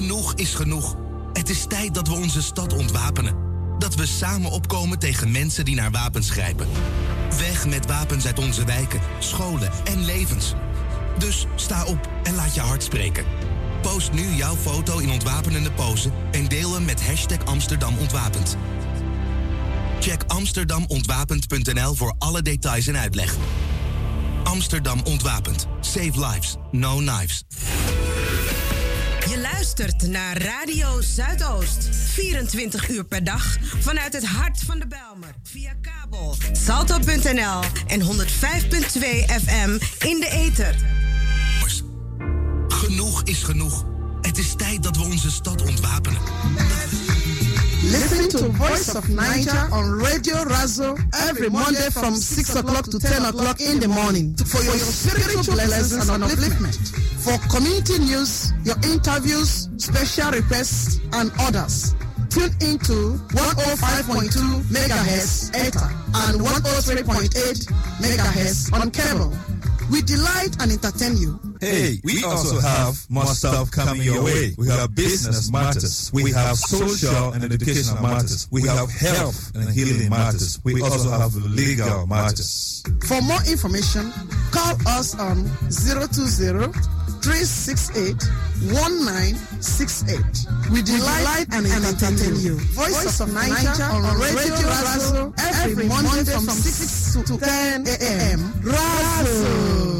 Genoeg is genoeg. Het is tijd dat we onze stad ontwapenen. Dat we samen opkomen tegen mensen die naar wapens grijpen. Weg met wapens uit onze wijken, scholen en levens. Dus sta op en laat je hart spreken. Post nu jouw foto in ontwapenende pose en deel hem met hashtag Amsterdam Ontwapend. Check amsterdamontwapend.nl voor alle details en uitleg. Amsterdam Ontwapend. Save lives, no knives. Naar Radio Zuidoost. 24 uur per dag vanuit het hart van de Belmer. Via kabel, salto.nl en 105.2 FM in de ether. Genoeg is genoeg. Het is tijd dat we onze stad ontwapenen. Listen to Voice of Naija on Radio Razo every Monday from 6 o'clock to 10 o'clock in the morning for your spiritual lessons and upliftment. For community news, your interviews, special requests, and others. Tune into 105.2 megahertz ETA and 103.8 megahertz on cable. We delight and entertain you. Hey, we also have more stuff coming your way. We have business matters. We have social and educational matters. We have health and healing matters. We also have legal matters. For more information, call us on 020 368 1968. We delight and entertain you. Voice of Naija on Radio Razo every Monday from 6 to 10 a.m. Razo.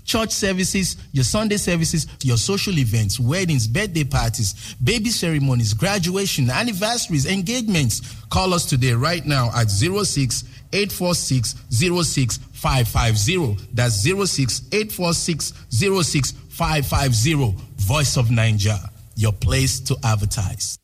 church services, your Sunday services, your social events, weddings, birthday parties, baby ceremonies, graduation, anniversaries, engagements. Call us today right now at 06 846 06550. That's 06 846 06550. Voice of Naija, your place to advertise.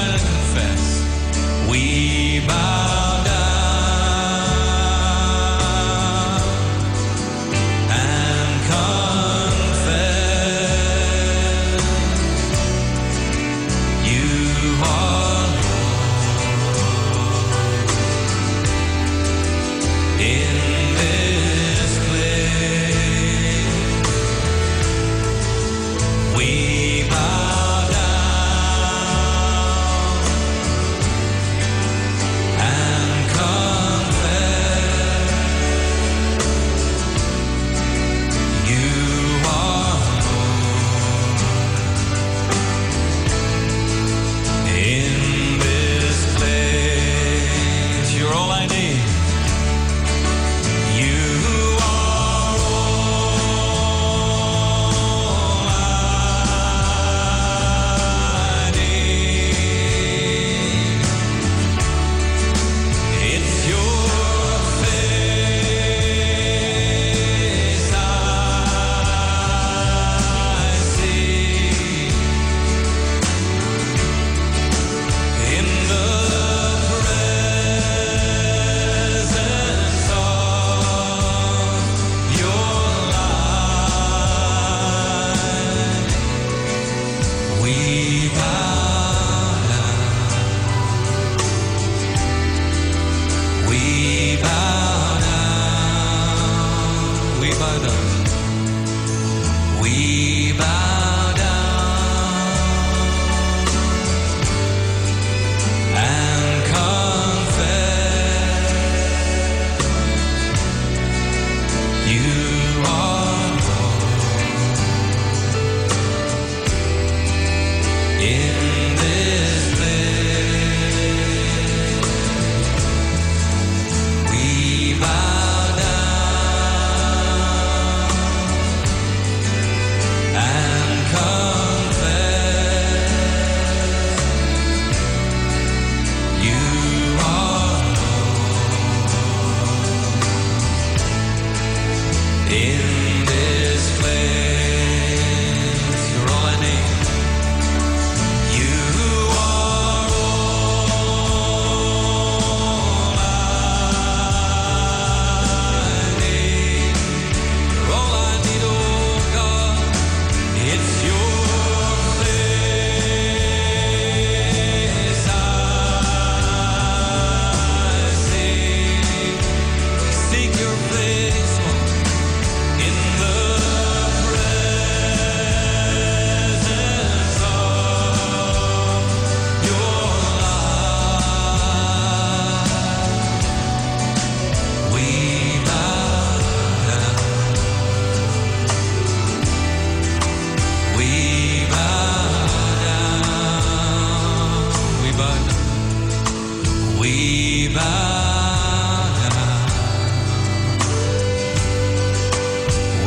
This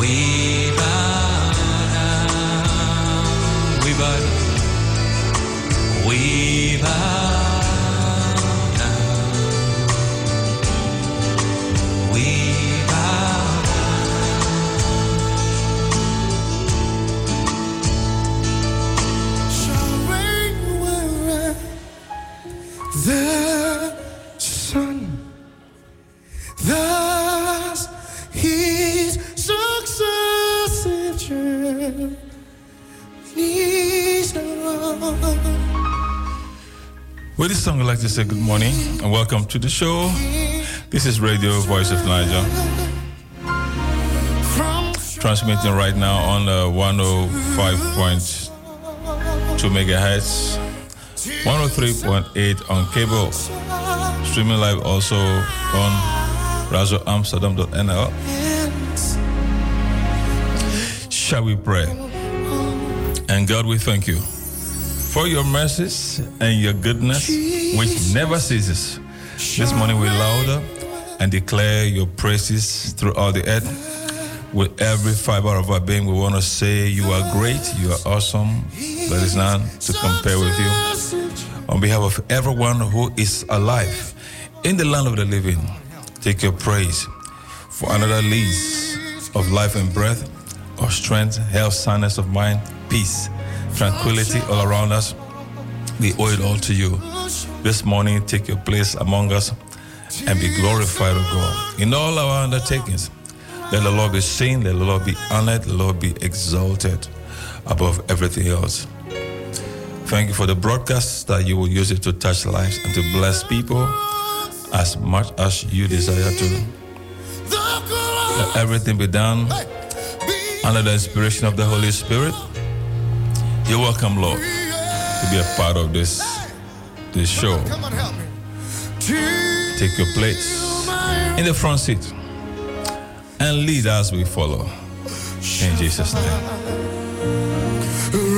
we to say good morning and welcome to the show. This is Radio Voice of Naija, transmitting right now on the 105.2 megahertz, 103.8 on cable, streaming live also on razoamsterdam.nl. Shall we pray? And God, we thank you for your mercies and your goodness, which never ceases. This morning we louder and declare your praises throughout the earth. With every fiber of our being, we want to say you are great, you are awesome. There is none to compare with you. On behalf of everyone who is alive in the land of the living, take your praise for another lease of life and breath, of strength, health, soundness of mind, peace, tranquility all around us. We owe it all to you. This morning, take your place among us and be glorified, O God. In all our undertakings, let the Lord be seen, let the Lord be honored, let the Lord be exalted above everything else. Thank you for the broadcast that you will use it to touch lives and to bless people as much as you desire to. Let everything be done under the inspiration of the Holy Spirit. You're welcome, Lord, to be a part of this, this show. Take your place in the front seat and lead as we follow. In Jesus' name.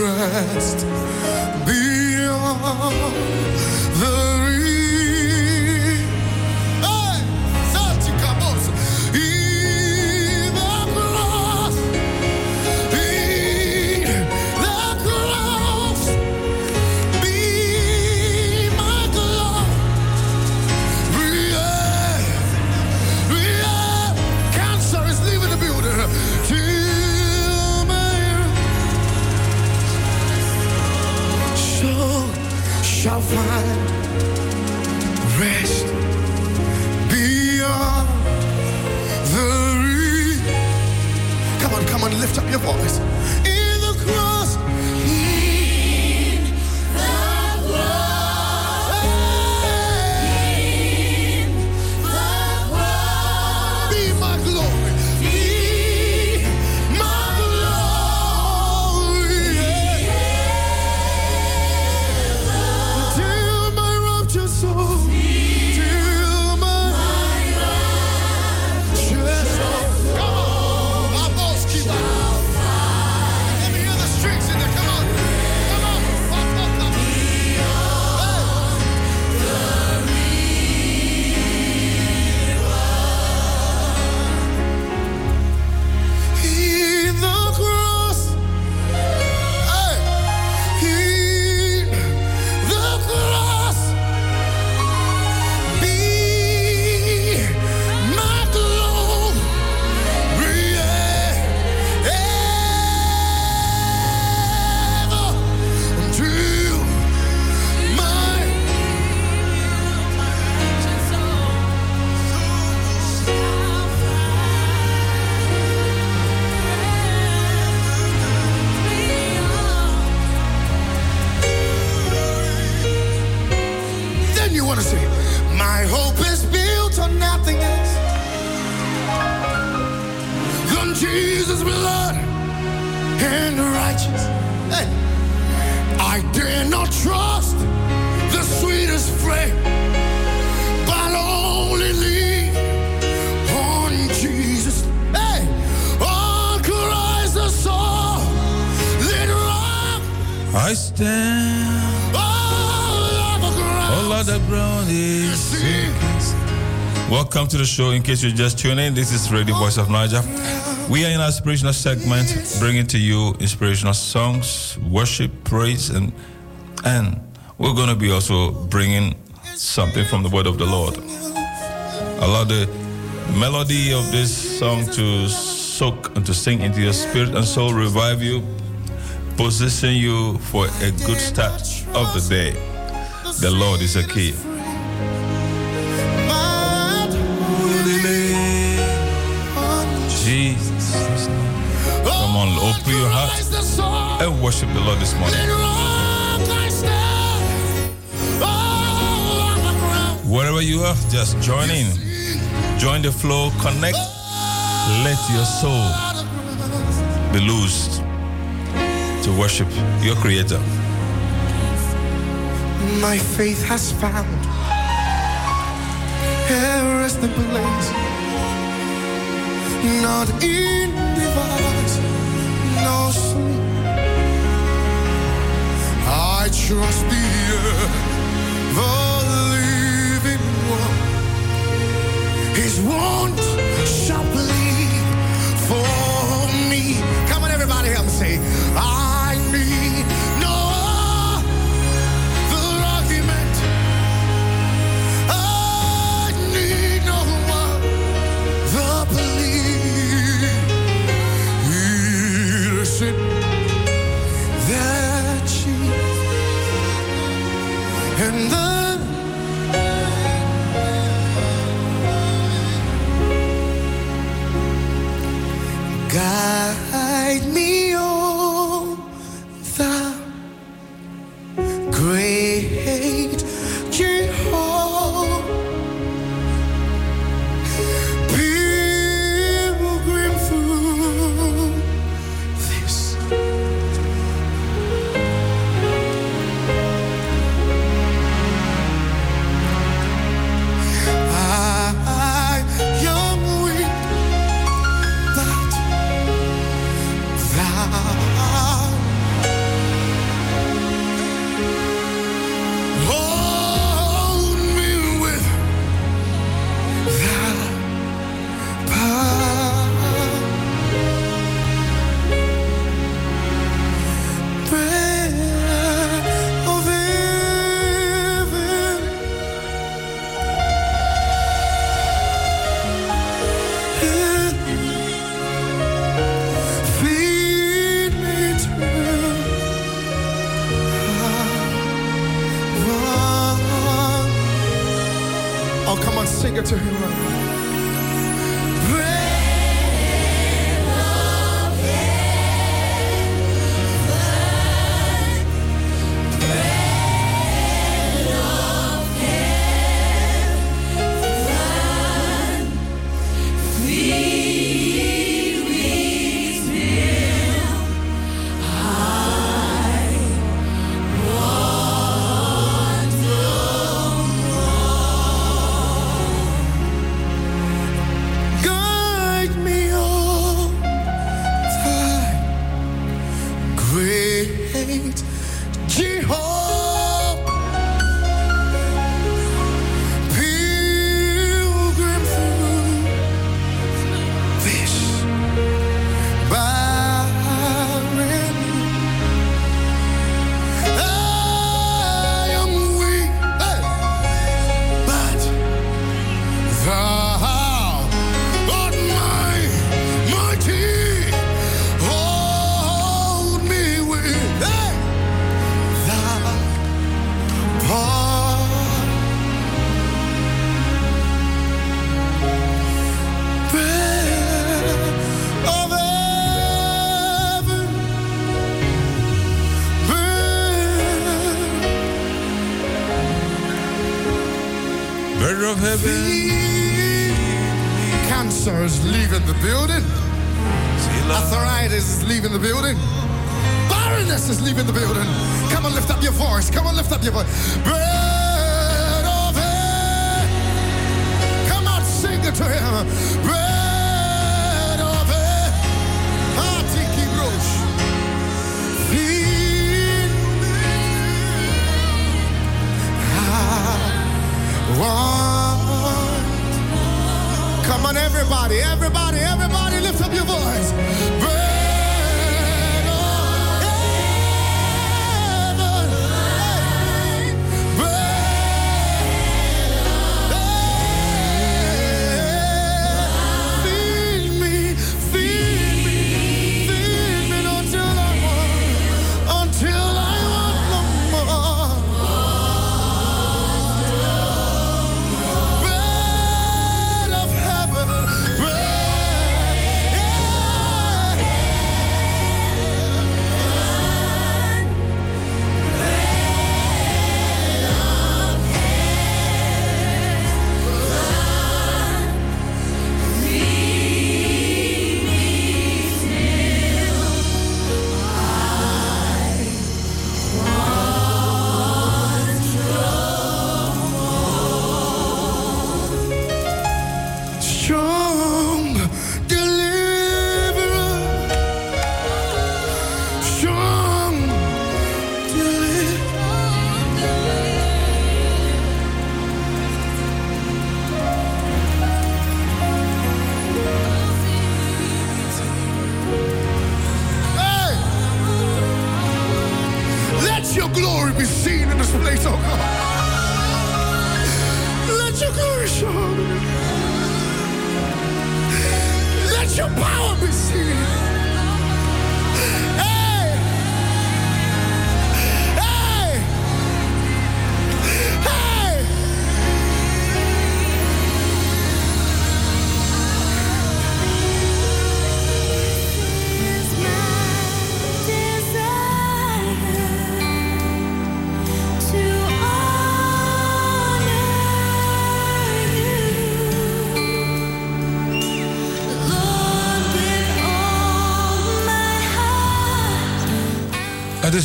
rest Welcome to the show. In case you're just tuning in, this is Radio Voice of Naija. We are in our inspirational segment, bringing to you inspirational songs, worship, praise, and and we're going to be also bringing something from the Word of the Lord. Allow the melody of this song to soak and to sing into your spirit and soul, revive you, position you for a good start of the day. The Lord is a key. worship the Lord this morning. Oh, Wherever you are, just join in. Join the flow, connect. Let your soul be loosed to worship your Creator. My faith has found. Here is the place. Not in trust the earth, the living one. His shall bleed for me. Come on, everybody, help me say, I. and the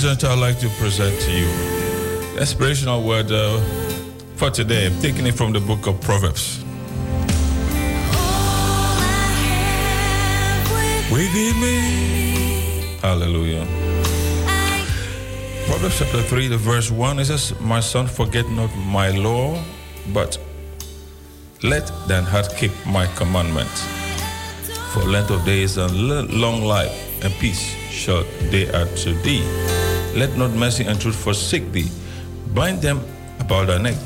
Juncture, I'd like to present to you the inspirational word uh, for today. I'm taking it from the book of Proverbs. Within me. Hallelujah. Proverbs chapter 3, the verse 1, it says, My son, forget not my law, but let thine heart keep my commandments. For length of days and long life and peace shall they add to thee. Let not mercy and truth forsake thee. Bind them about thy neck.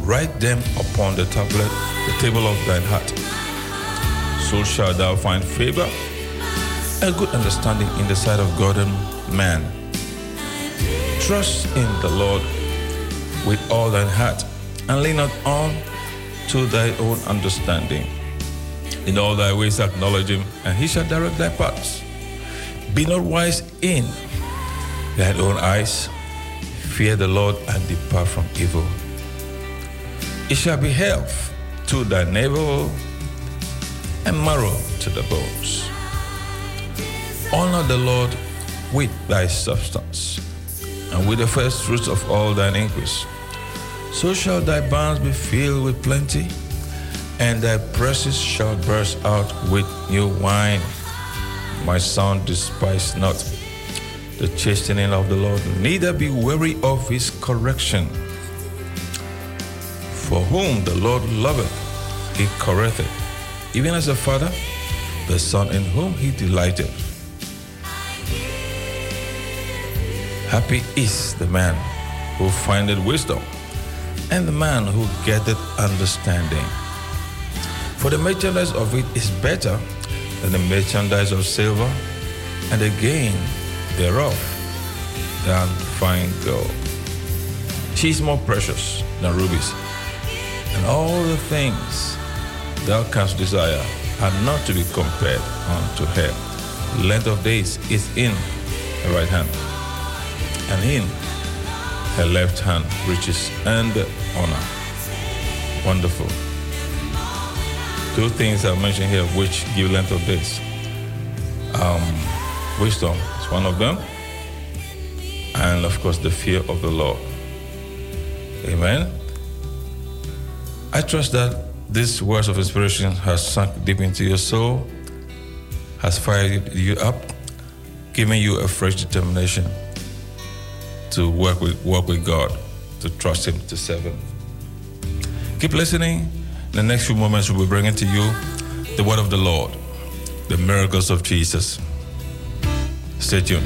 Write them upon the tablet, the table of thine heart. So shalt thou find favor and good understanding in the sight of God and man. Trust in the Lord with all thine heart, and lean not on to thy own understanding. In all thy ways acknowledge him, and he shall direct thy paths. Be not wise in thine own eyes. Fear the Lord and depart from evil. It shall be health to thy navel and marrow to the bones. Honor the Lord with thy substance and with the first fruits of all thine increase. So shall thy barns be filled with plenty, and thy presses shall burst out with new wine. My son, despise not the chastening of the Lord, neither be weary of his correction. For whom the Lord loveth, he correcteth, even as a father, the son in whom he delighteth. Happy is the man who findeth wisdom, and the man who getteth understanding. For the merchandise of it is better than the merchandise of silver, and the gain thereof than fine gold. She is more precious than rubies, and all the things thou canst desire are not to be compared unto her. Length of days is in her right hand, and in her left hand riches and honor. Wonderful. Two things are mentioned here which give length of days. Um, wisdom is one of them, and of course, the fear of the Lord. Amen. I trust that this words of inspiration has sunk deep into your soul, has fired you up, giving you a fresh determination to work with work with God, to trust Him, to serve Him. Keep listening. In the next few moments, we'll be bringing to you the word of the Lord, the miracles of Jesus. с этим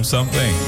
him something.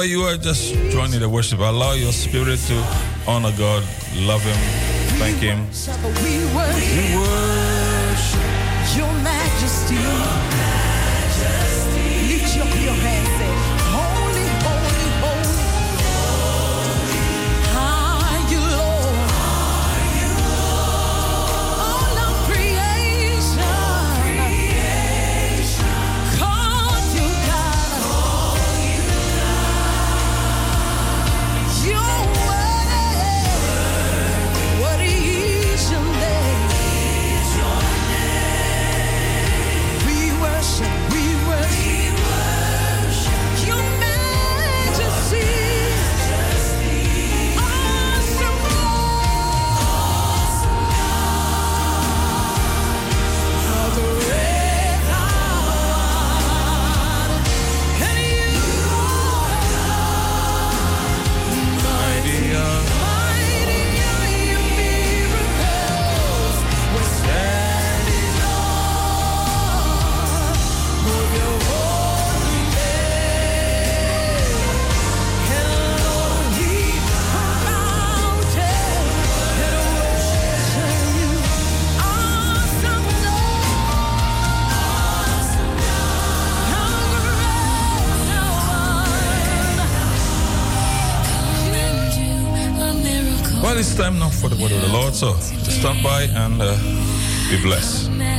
wherever you are, just join in the worship. Allow your spirit to honor God, love Him, thank Him. We worship, we worship Your Majesty. Lift up your hands. time now for the word of the Lord. So stand by and uh, be blessed.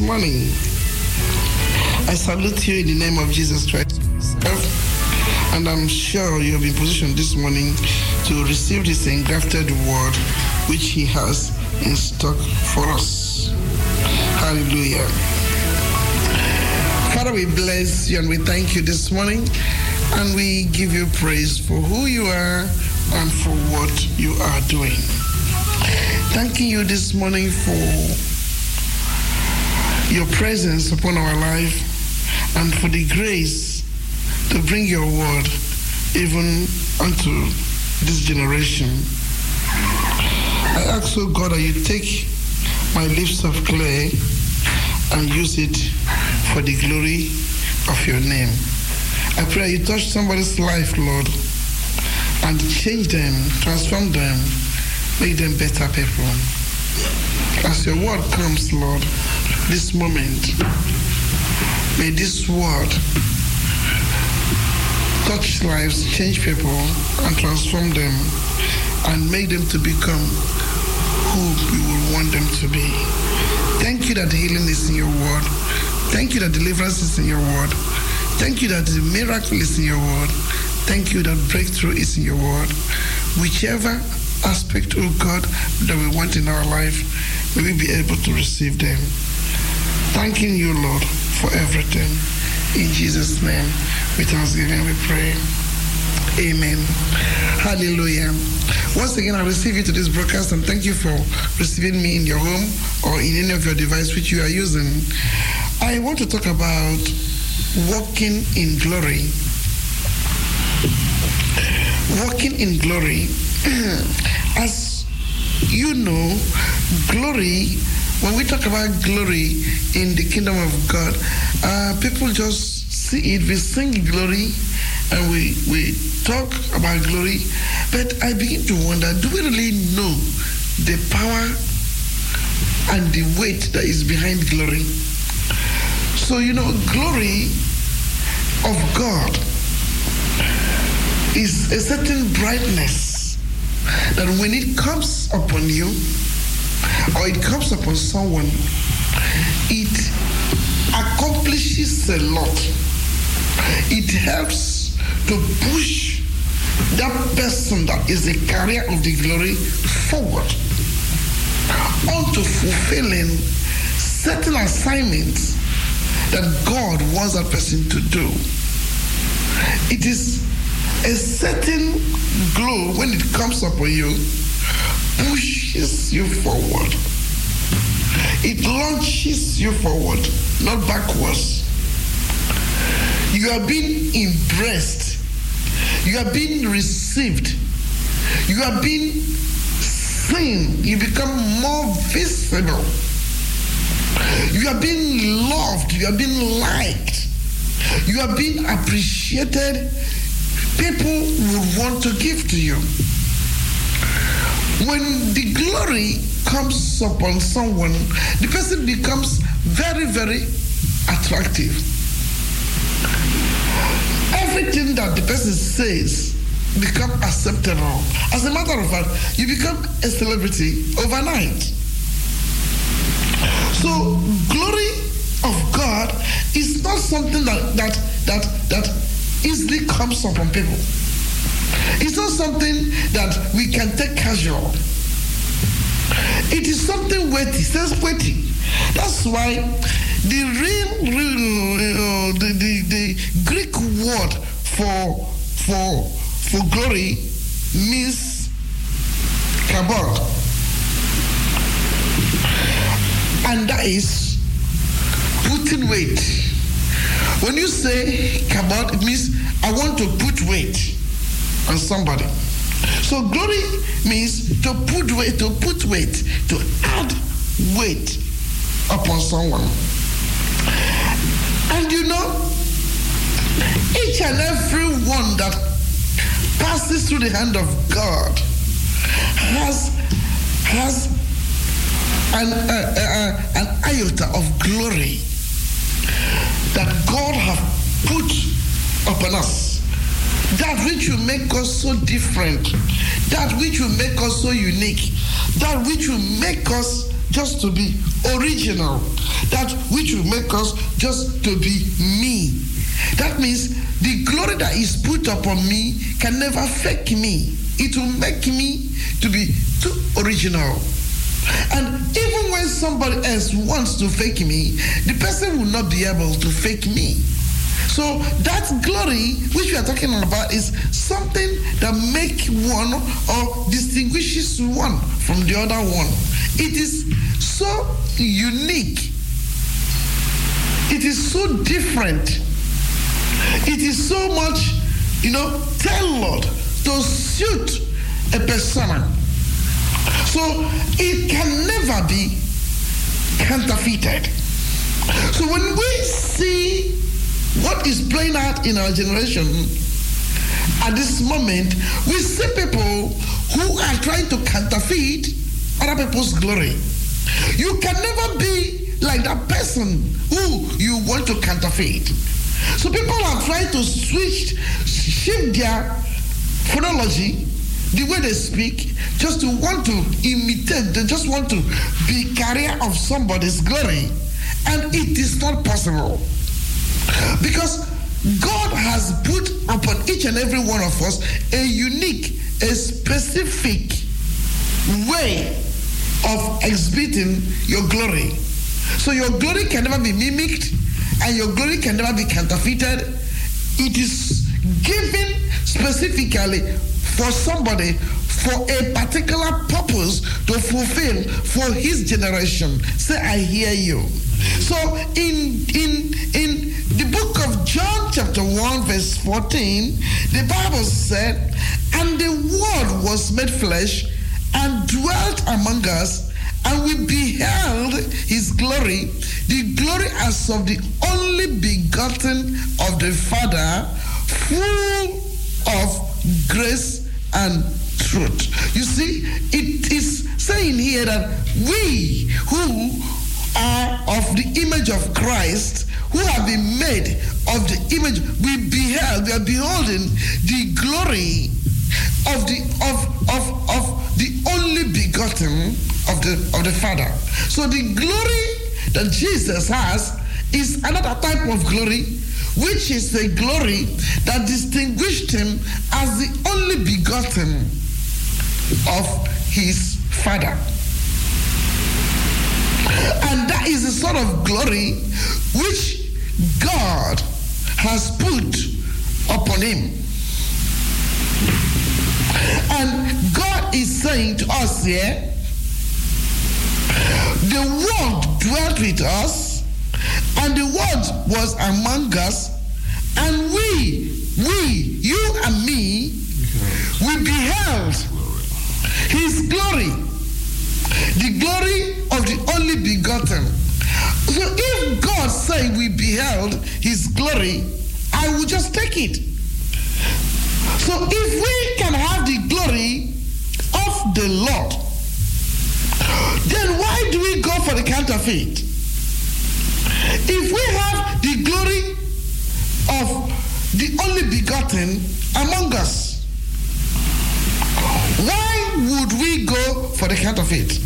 Morning. I salute you in the name of Jesus Christ. And I'm sure you have been positioned this morning to receive this engrafted word which He has in stock for us. Hallelujah. Father, we bless you and we thank you this morning and we give you praise for who you are and for what you are doing. Thanking you this morning for your presence upon our life and for the grace to bring your word even unto this generation. I ask, oh God, that you take my lips of clay and use it for the glory of your name. I pray you touch somebody's life, Lord, and change them, transform them, make them better people. As your word comes, Lord, this moment, may this word touch lives, change people, and transform them, and make them to become who we will want them to be. Thank you that healing is in your word. Thank you that deliverance is in your word. Thank you that the miracle is in your word. Thank you that breakthrough is in your word. Whichever aspect, of God, that we want in our life, may we be able to receive them. Thanking you, Lord, for everything. In Jesus' name, with thanksgiving we pray. Amen. Hallelujah. Once again, I receive you to this broadcast and thank you for receiving me in your home or in any of your device which you are using. I want to talk about walking in glory. Walking in glory. As you know, glory, when we talk about glory in the kingdom of God, uh, people just see it, we sing glory, and we, we talk about glory, but I begin to wonder do we really know the power and the weight that is behind glory? So, you know, glory of God is a certain brightness that when it comes upon you or it comes upon someone, it accomplishes a lot. It helps to push that person that is the carrier of the glory forward onto fulfilling certain assignments that God wants that person to do. It is a certain glow when it comes upon you, pushes you forward. It launches you forward, not backwards. You are being embraced. You are being received. You are being seen. You become more visible. You are being loved. You are being liked. You are being appreciated. People would want to give to you. When the glory comes upon someone, the person becomes very, very attractive. Everything that the person says become acceptable. As a matter of fact, you become a celebrity overnight. So glory of God is not something that that that that easily comes upon people. It's not something that we can take casual. It is something weighty, says weighty. That's why the real, real uh, the, the, the Greek word for for for glory means kabod. And that is putting weight. When you say kabod, it means I want to put weight on somebody. So glory means to put weight, to put weight, to add weight upon someone. And you know, each and every one that passes through the hand of God has has an, uh, uh, an iota of glory that God have put upon us that which will make us so different, that which will make us so unique, that which will make us just to be original, that which will make us just to be me. That means the glory that is put upon me can never fake me. It will make me to be too original. And even when somebody else wants to fake me, the person will not be able to fake me. So that glory which we are talking about is something that make one or distinguishes one from the other one. It is so unique. It is so different. It is so much, you know, tailored to suit a persona. So it can never be counterfeited. So when we see what is playing out in our generation hmm, at this moment, we see people who are trying to counterfeit other people's glory. You can never be like that person who you want to counterfeit. So people are trying to switch, shift their phonology, the way they speak, just to want to imitate, they just want to be carrier of somebody's glory. And it is not possible. Because God has put upon each and every one of us a unique, a specific way of exhibiting your glory. So your glory can never be mimicked and your glory can never be counterfeited. It is given specifically for somebody for a particular purpose to fulfill for his generation. Say, I hear you. So in in in the book of John chapter 1 verse 14, the Bible said, and the word was made flesh and dwelt among us, and we beheld his glory, the glory as of the only begotten of the Father, full of grace and truth. You see, it is saying here that we who are of the image of Christ, who have been made of the image, we beheld, we are beholding the glory of the of of of the only begotten of the of the Father. So the glory that Jesus has is another type of glory, which is the glory that distinguished him as the only begotten of his Father. And that is the sort of glory which God has put upon him. And God is saying to us here, the word dwelt with us, and the word was among us, and we, we, you and me, we beheld his glory, the glory of the only begotten. So if God say we beheld his glory, I will just take it. So if we can have the glory of the Lord, then why do we go for the counterfeit? If we have the glory of the only begotten among us, why would we go for the counterfeit?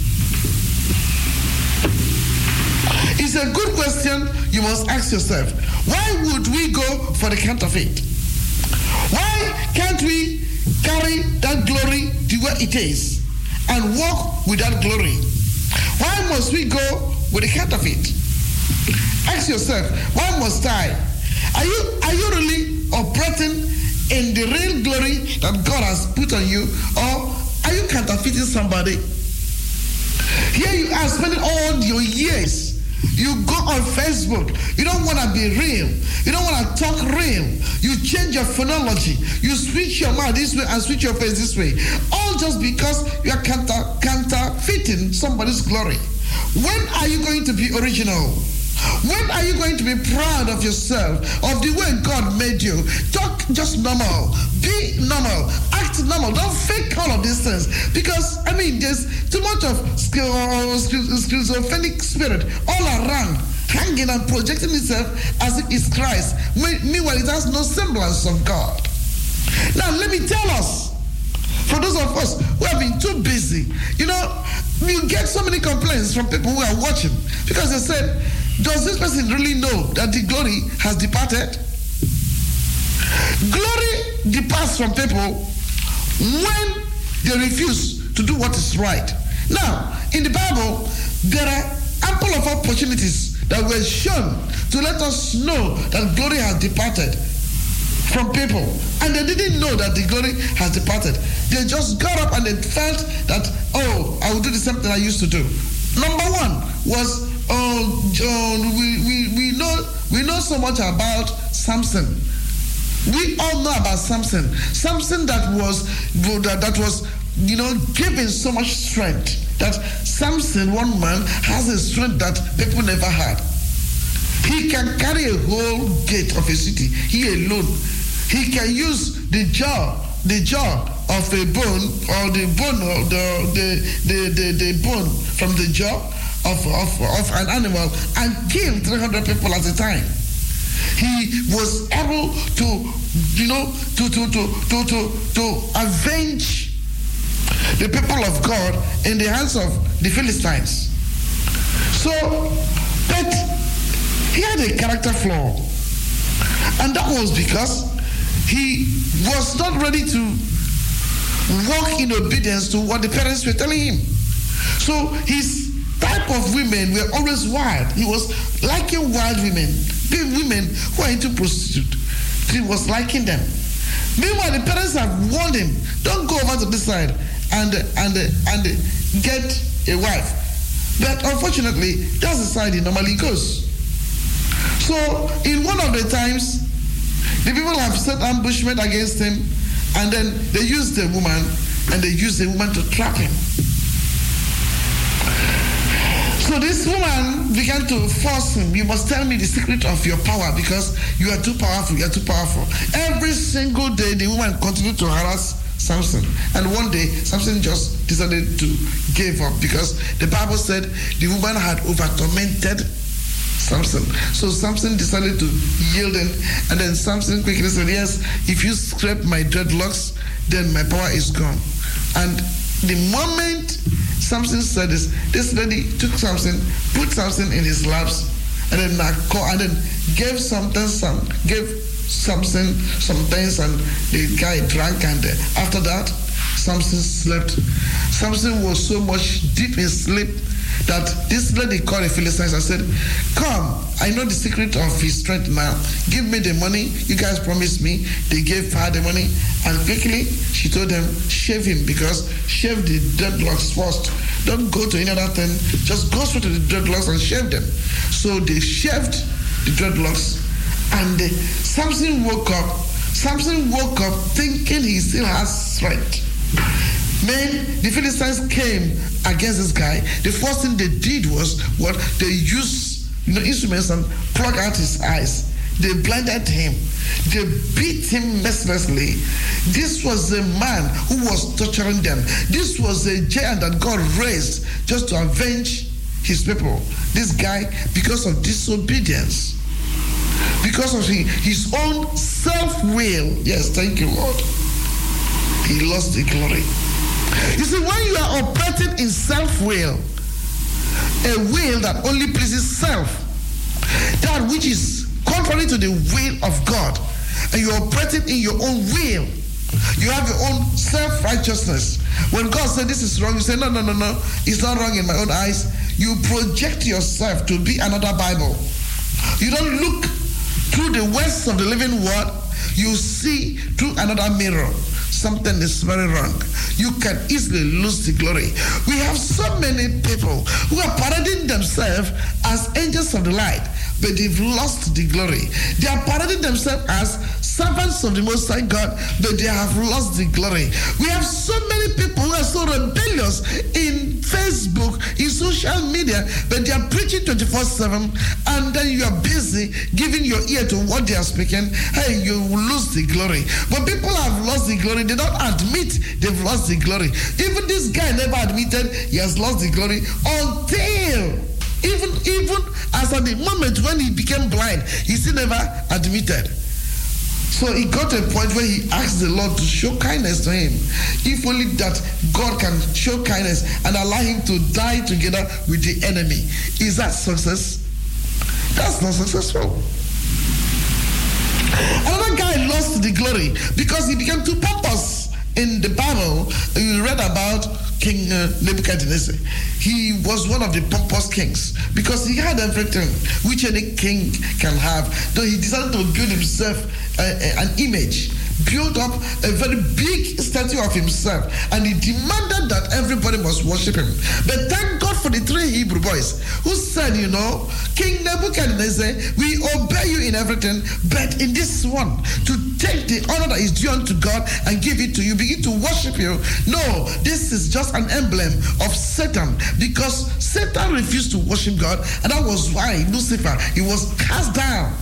It's a good question you must ask yourself. Why would we go for the counterfeit? Why can't we carry that glory to where it is and walk with that glory? Why must we go with the counterfeit? Ask yourself, why must I? Are you are you really operating in the real glory that God has put on you, or counterfeiting somebody? Here you are spending all your years. You go on Facebook. You don't want to be real. You don't want to talk real. You change your phonology. You switch your mouth this way and switch your face this way. All just because you are counter, counterfeiting somebody's glory. When are you going to be original? When are you going to be proud of yourself, of the way God made you? Talk just normal. Be normal. Act normal. Don't fake all of these things. Because, I mean, there's too much of uh, uh, uh, schizophrenic spirit all around, hanging and projecting itself as if it's Christ. Meanwhile, it has no semblance of God. Now, let me tell us, for those of us who have been too busy, you know, you get so many complaints from people who are watching because they said, Does this person really know that the glory has departed? Glory departs from people when they refuse to do what is right. Now, in the Bible, there are ample of opportunities that were shown to let us know that glory has departed from people. And they didn't know that the glory has departed. They just got up and they felt that, oh, I will do the same thing I used to do. Number one was, oh, John, we, we, we, know, we know so much about Samson. We all know about Samson. Samson that was that, that was you know given so much strength that Samson, one man, has a strength that people never had. He can carry a whole gate of a city. He alone. He can use the jaw, the jaw of a bone or the bone the the, the, the, the bone from the jaw of, of, of an animal and kill 300 people at a time he was able to, you know, to to to to to, to avenge the people of God in the hands of the Philistines. So, but he had a character flaw, and that was because he was not ready to walk in obedience to what the parents were telling him. So his type of women were always wild. He was liking wild women, the women who are into prostitute. He was liking them. Meanwhile, the parents have warned him, don't go over to this side and and and get a wife. But unfortunately, that's the side he normally goes. So in one of the times, the people have set ambushment against him, and then they use the woman, and they use the woman to trap him. So this woman began to force him. You must tell me the secret of your power because you are too powerful. You are too powerful. Every single day, the woman continued to harass Samson. And one day, Samson just decided to give up because the Bible said the woman had over tormented Samson. So Samson decided to yield in, and then Samson quickly said, Yes, if you scrape my dreadlocks, then my power is gone. And the moment Samson said this, this lady took Samson, put Samson in his laps, and then and then gave something, some gave Samson some things, and the guy drank, and uh, after that, Samson slept. Samson was so much deep in sleep that this lady called a Philistines and said, Come, I know the secret of his strength now. Give me the money. You guys promised me. They gave her the money. And quickly, she told them, Shave him because shave the dreadlocks first. Don't go to any other thing. Just go straight to the dreadlocks and shave them. So they shaved the dreadlocks. And uh, Samson woke up. Samson woke up thinking he still has strength. Men, the Philistines came against this guy. The first thing they did was what they used you know, instruments and plug out his eyes. They blinded him. They beat him mercilessly. This was a man who was torturing them. This was a giant that God raised just to avenge his people. This guy, because of disobedience, because of his own self will, yes, thank you, Lord, he lost the glory. You see, when you are operating in self will, a will that only pleases self, that which is contrary to the will of God, and you're operating in your own will, you have your own self righteousness. When God said this is wrong, you say, No, no, no, no, it's not wrong in my own eyes. You project yourself to be another Bible. You don't look through the words of the living word, you see through another mirror something is very wrong. You can easily lose the glory. We have so many people who are parading themselves as angels of the light, but they've lost the glory. They are parading themselves as servants of the Most High God, but they have lost the glory. We have so many people who are so rebellious in Facebook, in social media, but they are preaching 24 7, and then you are busy giving your ear to what they are speaking. Hey, you will lose the glory. But people have lost the glory, they don't admit they've lost the glory. Even this guy never admitted he has lost the glory until even even as at the moment when he became blind, he still never admitted. So he got to a point where he asked the Lord to show kindness to him. If only that God can show kindness and allow him to die together with the enemy. Is that success? That's not successful. Another guy lost the glory because he became too pompous. In the Bible, you read about King uh, Nebuchadnezzar. He was one of the pompous kings because he had everything which any king can have. Though he decided to build himself uh, uh, an image, build up a very big statue of himself, and he demanded that everybody must worship him. But thank God for the three Hebrew boys who said, you know, King Nebuchadnezzar, we obey you in everything, but in this one, to take the honor that is due unto God and give it to you, begin to worship you. No, this is just an emblem of Satan because Satan refused to worship God, and that was why Lucifer he was cast down.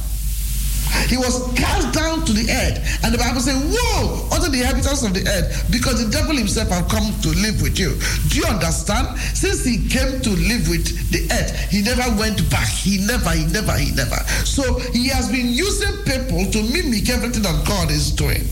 He was cast down to the earth. And the Bible says, Woe unto the inhabitants of the earth, because the devil himself have come to live with you. Do you understand? Since he came to live with the earth, he never went back. He never, he never, he never. So he has been using people to mimic everything that God is doing.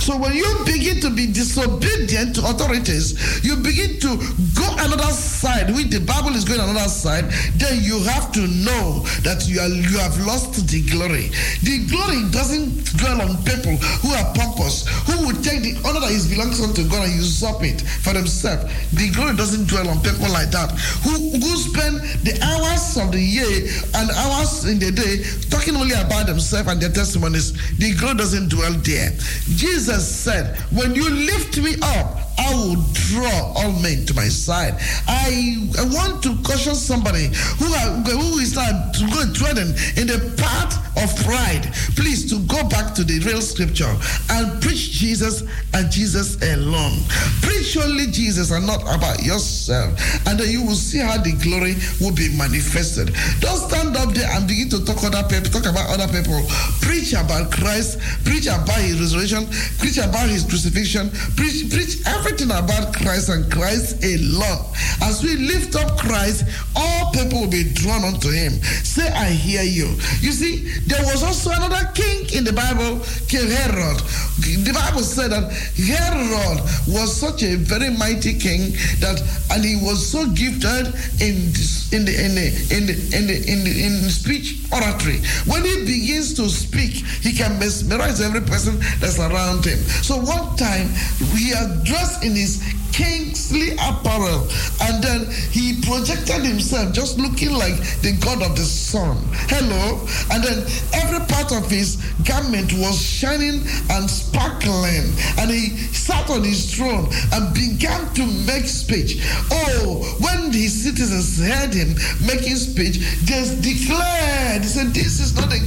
So when you begin to be disobedient to authorities, you begin to go another side, When the Bible is going another side, then you have to know that you are you have lost the glory. The glory doesn't dwell on people who are pompous, who will take the honor that is belongs unto God and usurp it for themselves. The glory doesn't dwell on people like that, who, who spend the hours of the year and hours in the day talking only about themselves and their testimonies. The glory doesn't dwell there. Jesus said, When you lift me up, I will draw all men to my side. I, I want to caution somebody who, are, who is not going treading in the path of pride, please to go back to the real scripture and preach Jesus and Jesus alone. Preach only Jesus and not about yourself, and then you will see how the glory will be manifested. Don't stand up there and begin to talk other people, talk about other people. Preach about Christ, preach about his resurrection, preach about his crucifixion, preach, preach everything about Christ and Christ alone. As we lift up Christ, all people will be drawn unto him. Say, I hear you. You see, there was also another king in the Bible, King Herod. The Bible said that Herod was such a very mighty king that, and he was so gifted in in the in the in the in the in, the, in speech oratory. When he begins to speak, he can mesmerize every person that's around him. So one time he had dressed in his kingly apparel. And then he projected himself just looking like the god of the sun. Hello? And then every part of his garment was shining and sparkling. And he sat on his throne and began to make speech. Oh when the citizens heard him making speech they declared they said this is not a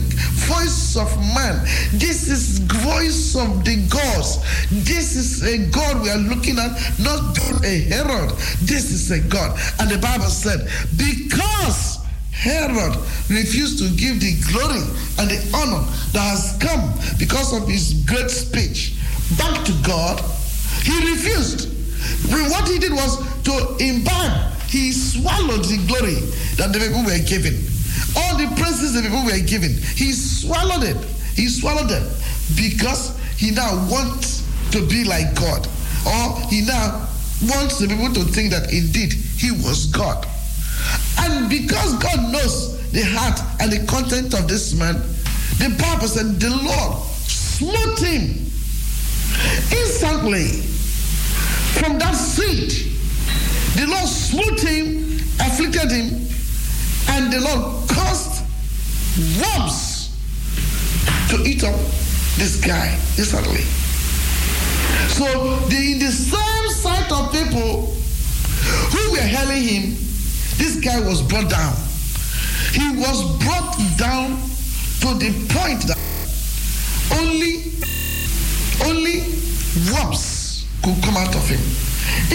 voice of man. This is voice of the gods. This is a god we are looking at not a Herod. This is a God. And the Bible said, because Herod refused to give the glory and the honor that has come because of his great speech back to God, he refused. What he did was to imbibe, he swallowed the glory that the people were given. All the praises the people were given, he swallowed it. He swallowed them because he now wants to be like God. Or he now wants the people to think that indeed he was God. And because God knows the heart and the content of this man, the purpose said the Lord smote him instantly from that seat. The Lord smote him, afflicted him, and the Lord caused worms to eat up this guy instantly. So the, in the same sight of people who were hailing him, this guy was brought down. He was brought down to the point that only only worms could come out of him.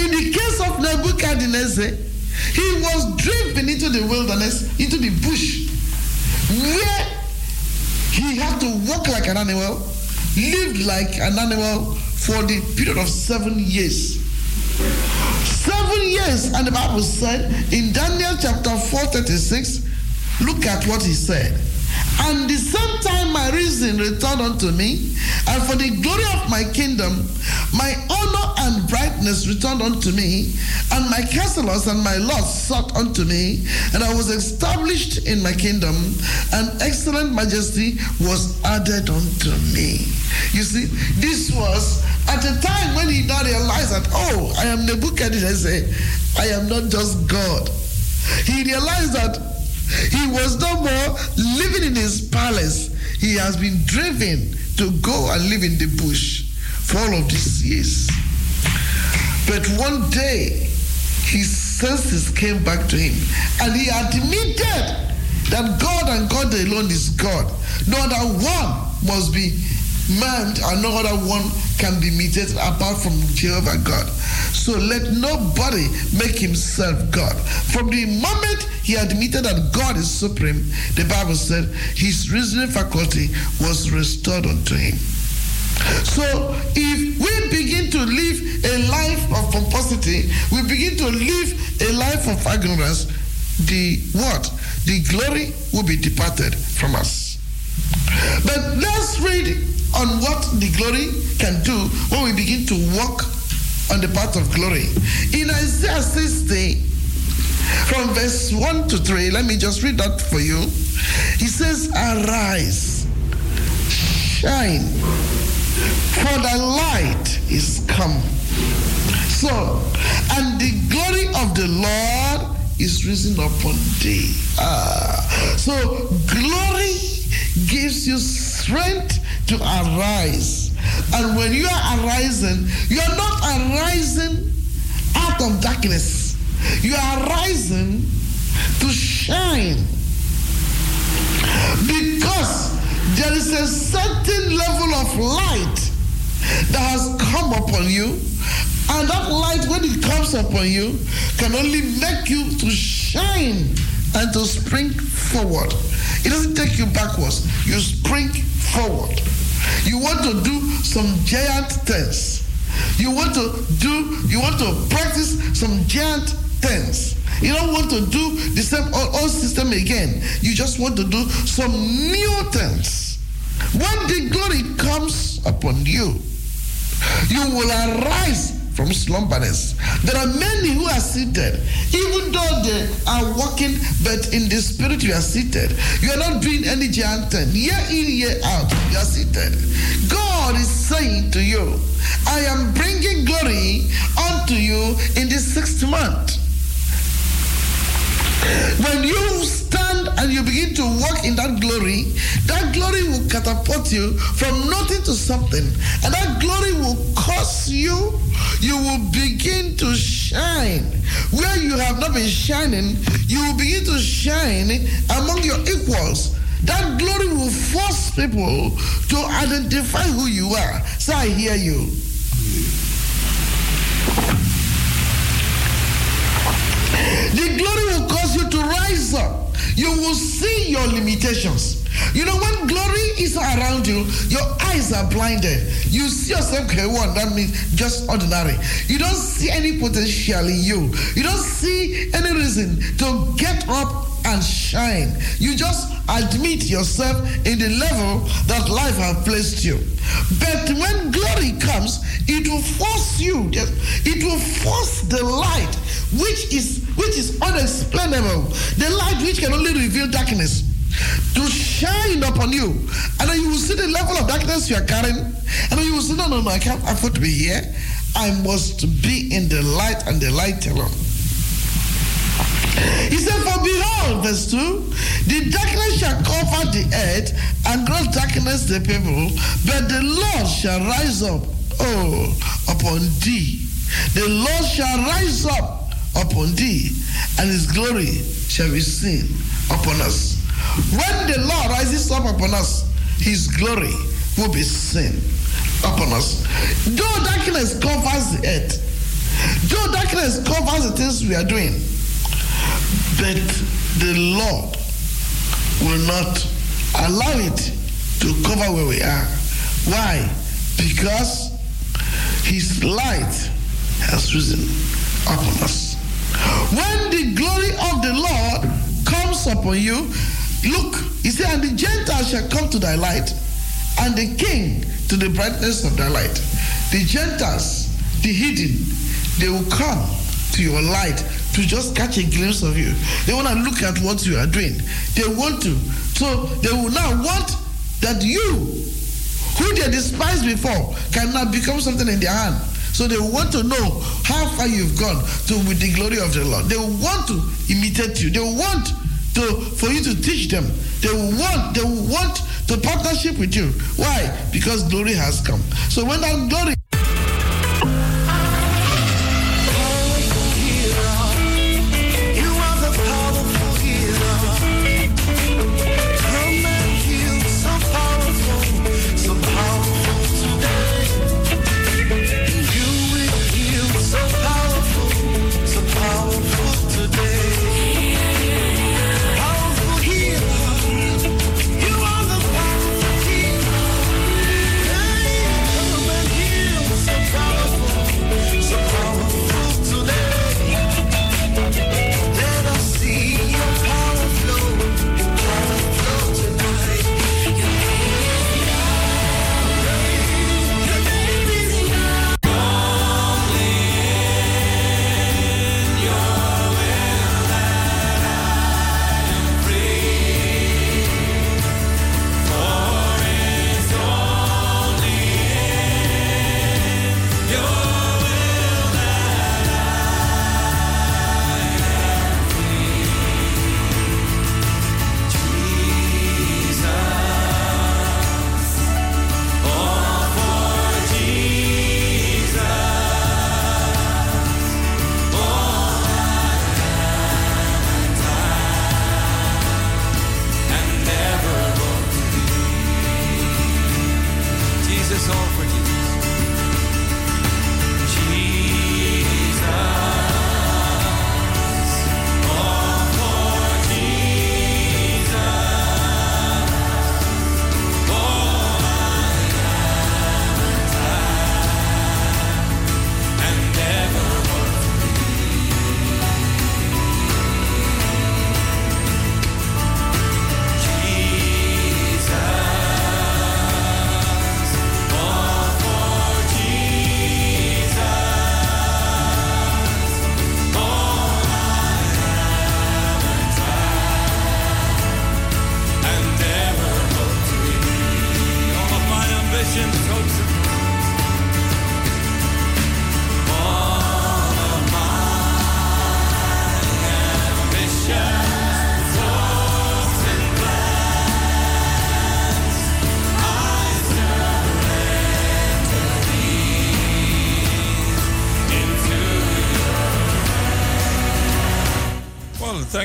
In the case of Nebuchadnezzar, he was driven into the wilderness, into the bush, where he had to walk like an animal, live like an animal for the period of seven years. Seven years, and the Bible said in Daniel chapter 4 36, look at what he said. And the same time my reason returned unto me, and for the glory of my kingdom, my honor and brightness returned unto me, and my counselors and my lords sought unto me, and I was established in my kingdom, and excellent majesty was added unto me. You see, this was at the time when he now realized that, oh, I am Nebuchadnezzar, I say, I am not just God. He realized that he was no more living in his palace. He has been driven to go and live in the bush for all of these years. But one day, his senses came back to him and he admitted that God and God alone is God. No other one must be man and no other one can be imitated apart from Jehovah God. So let nobody make himself God. From the moment he admitted that God is supreme, the Bible said his reasoning faculty was restored unto him. So if we begin to live a life of pomposity, we begin to live a life of ignorance, the what? The glory will be departed from us. But let's read on what the glory can do when we begin to walk on the path of glory. In Isaiah 60, from verse 1 to 3, let me just read that for you. He says, Arise, shine, for the light is come. So, and the glory of the Lord is risen upon thee. Ah, so glory gives you strength to arise. And when you are arising, you are not arising out of darkness. You are rising to shine. Because there is a certain level of light that has come upon you. And that light, when it comes upon you, can only make you to shine and to spring forward. It doesn't take you backwards. You spring forward. You want to do some giant things. You want to do, you want to practice some giant things. You don't want to do the same old, system again. You just want to do some new things. When the glory comes upon you, you will arise from slumberness. There are many who are seated, even though they are walking, but in the spirit you are seated. You are not doing any thing. Year in, year out, you are seated. God is saying to you, I am bringing glory unto you in the sixth month. When you stand and you begin to walk in that glory, that glory will catapult you from nothing to something. And that glory will cause you, you will begin to shine. Where you have not been shining, you will begin to shine among your equals. That glory will force people to identify who you are. So I hear you. The glory will cause you to rise up. You will see your limitations. You know, when glory is around you, your eyes are blinded. You see yourself, okay, one, that means just ordinary. You don't see any potential in you. You don't see any reason to get up and shine. You just admit yourself in the level that life has placed you. But when glory comes, it will force you, it will force the light which is which is unexplainable, the light which can only reveal darkness. To shine upon you, and then you will see the level of darkness you are carrying, and then you will say, No, no, no, I can't afford to be here. I must be in the light and the light alone. He said, For behold, verse 2, the darkness shall cover the earth, and gross darkness the people, but the Lord shall rise up, oh, upon thee. The Lord shall rise up upon thee, and his glory shall be seen upon us. When the Lord rises up upon us, his glory will be seen upon us. Though darkness covers the earth, though darkness covers the things we are doing, but the Lord will not allow it to cover where we are. Why? Because his light has risen upon us. When the glory of the Lord comes upon you, look, he said, and the Gentiles shall come to thy light, and the king to the brightness of thy light. The Gentiles, the hidden, they will come to your light to just catch a glimpse of you. They want to look at what you are doing. They want to. So they will now want that you, who they despised before, can now become something in their hand. So they want to know how far you've gone to with the glory of the Lord. They want to imitate you. They want to for you to teach them. They want they want to partnership with you. Why? Because glory has come. So when that glory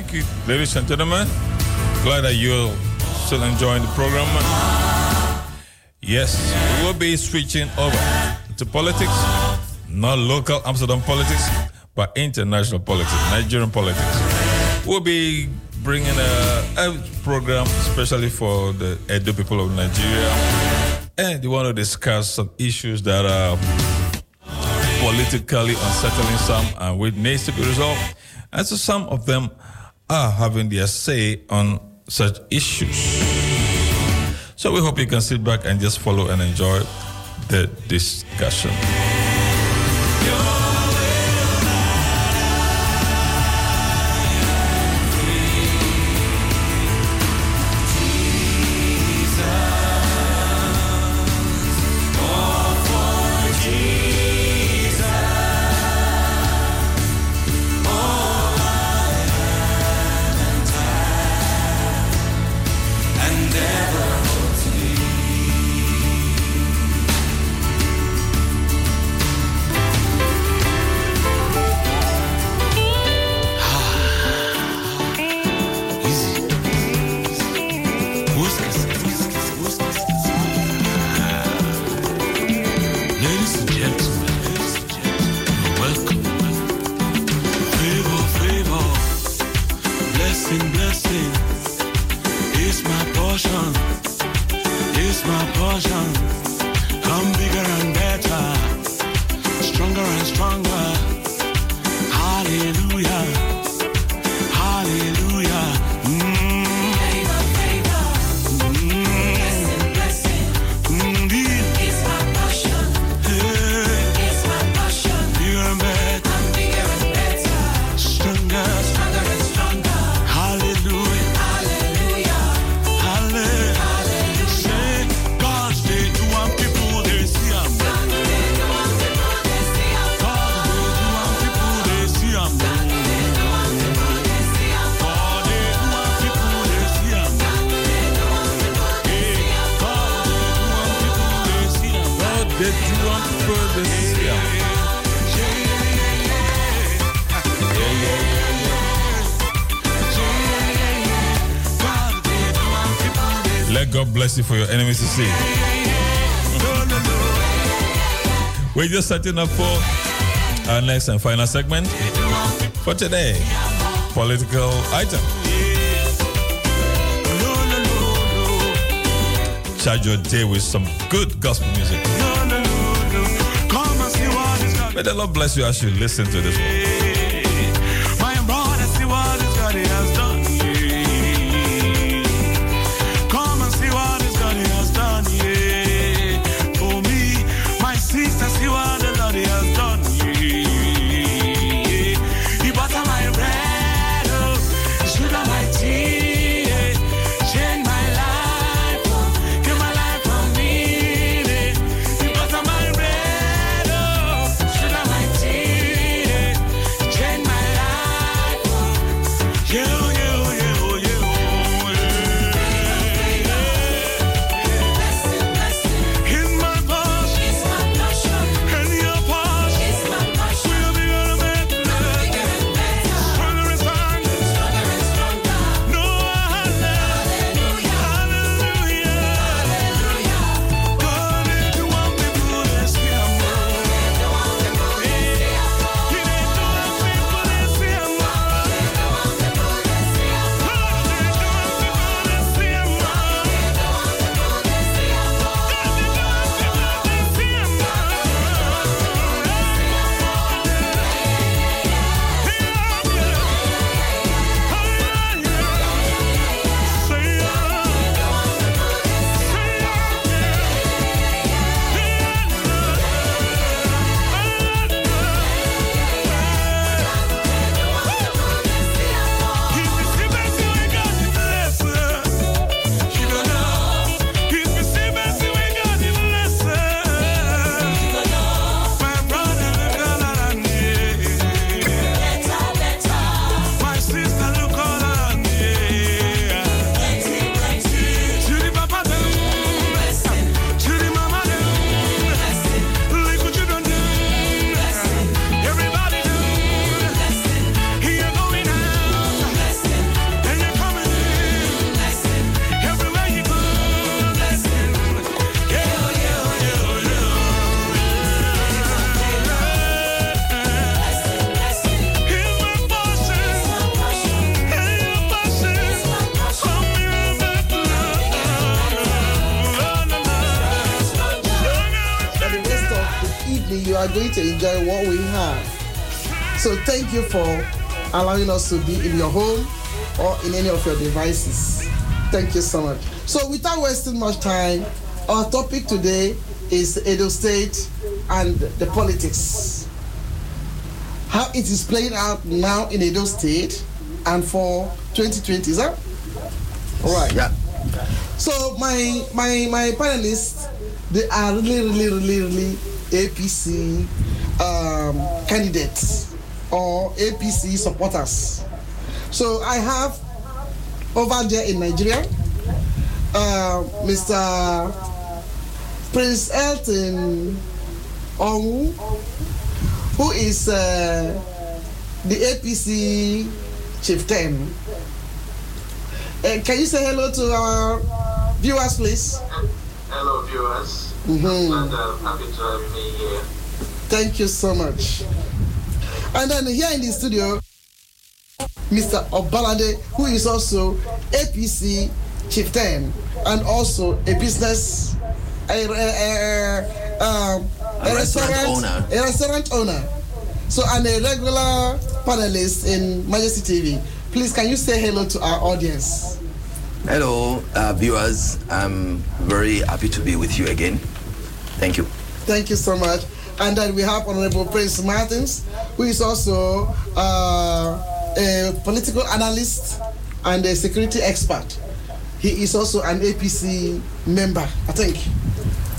thank you, ladies and gentlemen. Glad that you're still enjoying the program. Yes, we will be switching over to politics, not local Amsterdam politics, but international politics, Nigerian politics. We'll be bringing a, a program especially for the Edo people of Nigeria, and we want to discuss some issues that are politically unsettling some and which needs to be resolved. And so some of them are having their say on such issues. So we hope you can sit back and just follow and enjoy the discussion. You for your enemies to see. We're just setting up for our next and final segment for today. Political item. Charge your day with some good gospel music. May the Lord bless you as you listen to this one. Evening, you are going to enjoy what we have. So thank you for allowing us to be in your home or in any of your devices. Thank you so much. So without wasting much time, our topic today is Edo State and the politics. How it is playing out now in Edo State and for 2020, is that? All right. Yeah. So my my my panelists, they are really really really really APC um, candidates or APC supporters. So I have over there in Nigeria, uh, Mr. Prince Elton Onwu, who is uh, the APC chieftain. Uh, can you say hello to our viewers, please? Hello, viewers. And happy to have me here. Thank you so much. And then here in the studio, Mr. Obalade, who is also APC chieftain and also a business, a, a, a, um, A restaurant owner. a restaurant owner. So and a regular panelist in Majesty TV. Please, can you say hello to our audience? Hello, uh, viewers. I'm very happy to be with you again. Thank you. Thank you so much. And then we have Honorable Prince Martins, who is also uh, a political analyst and a security expert. He is also an APC member, I think.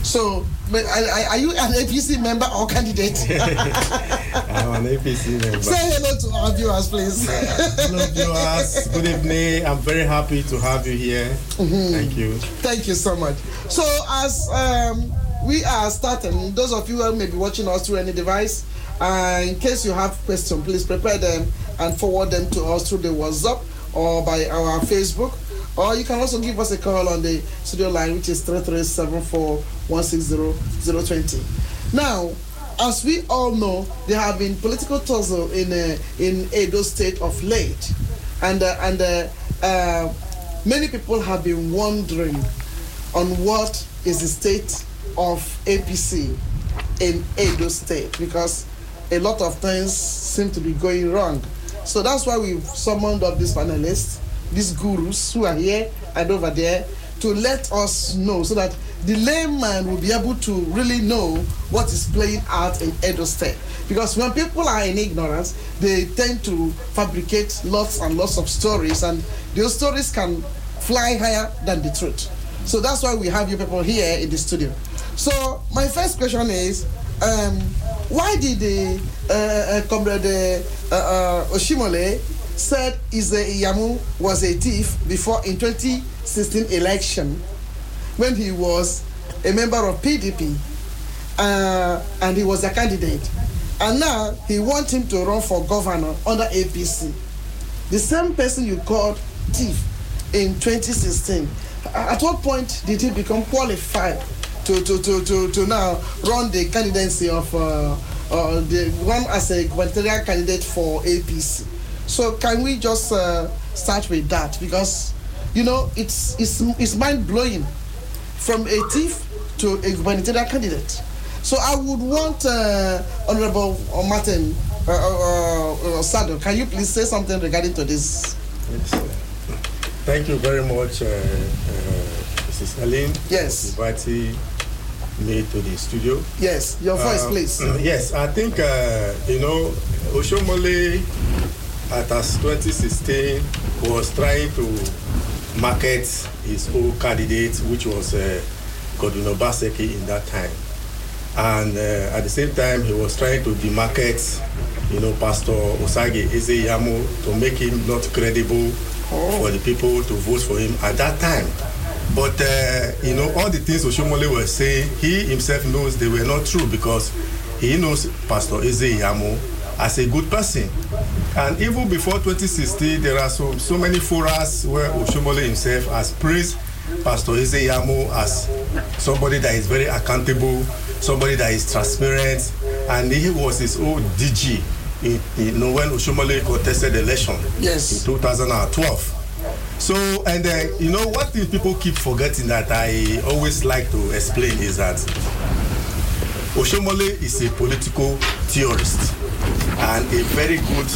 So, but are, are- are you an APC member or candidate? I'm an APC member. Say hello to our viewers, please. Hello, viewers. Good evening. I'm very happy to have you here. Mhm. Thank you. Thank you so much. So, as um, we are starting. Those of you who may be watching us through any device, uh, in case you have questions, please prepare them and forward them to us through the WhatsApp or by our Facebook. Or you can also give us a call on the studio line, which is 3374160020. Now, as we all know, there have been political tussle in uh, in Edo State of late, and uh, and uh, uh, many people have been wondering on what is the state of APC in Edo State because a lot of things seem to be going wrong. So that's why we've summoned up these panelists, these gurus who are here and over there to let us know so that the layman will be able to really know what is playing out in Edo State. Because when people are in ignorance, they tend to fabricate lots and lots of stories, and those stories can fly higher than the truth. So that's why we have you people here in the studio. So my first question is, um, why did the uh, uh, comrade uh, uh, Oshiomhole said Ize Iyamu was a thief before in 2016 election when he was a member of PDP uh, and he was a candidate. And now he wants him to run for governor under APC. The same person you called thief in 2016. At what point did he become qualified to, to, to, to, to now run the candidacy of uh, uh, the one as a gubernatorial candidate for APC? So can we just uh, start with that because you know it's it's it's mind blowing from a thief to a gubernatorial candidate. So I would want uh, Honorable Martin uh, uh, uh, Sado. Can you please say something regarding to this? Yes, uh, Thank you very much, uh, uh, Mrs. Ellen. Yes. For inviting me to the studio. Yes, your voice, Uh, please. Yes, I think, uh, you know, Oshiomhole at as 2016 was trying to market his own candidate, which was uh, Godwin Obaseki in that time. And uh, at the same time, he was trying to demarket, you know, Pastor Osagie Ize Iyamu to make him not credible for the people to vote for him at that time. But, uh, you know, all the things Oshomole was saying, he himself knows they were not true because he knows Pastor Ezeyamo as a good person. And even before 2016, there are so, so many forums where Oshomole himself has praised Pastor Ezeyamo as somebody that is very accountable, somebody that is transparent, and he was his own DG. In, you know, when Oshomole contested the election yes. in 2012. So, and uh, you know, what people keep forgetting that I always like to explain is that Oshiomhole is a political theorist and a very good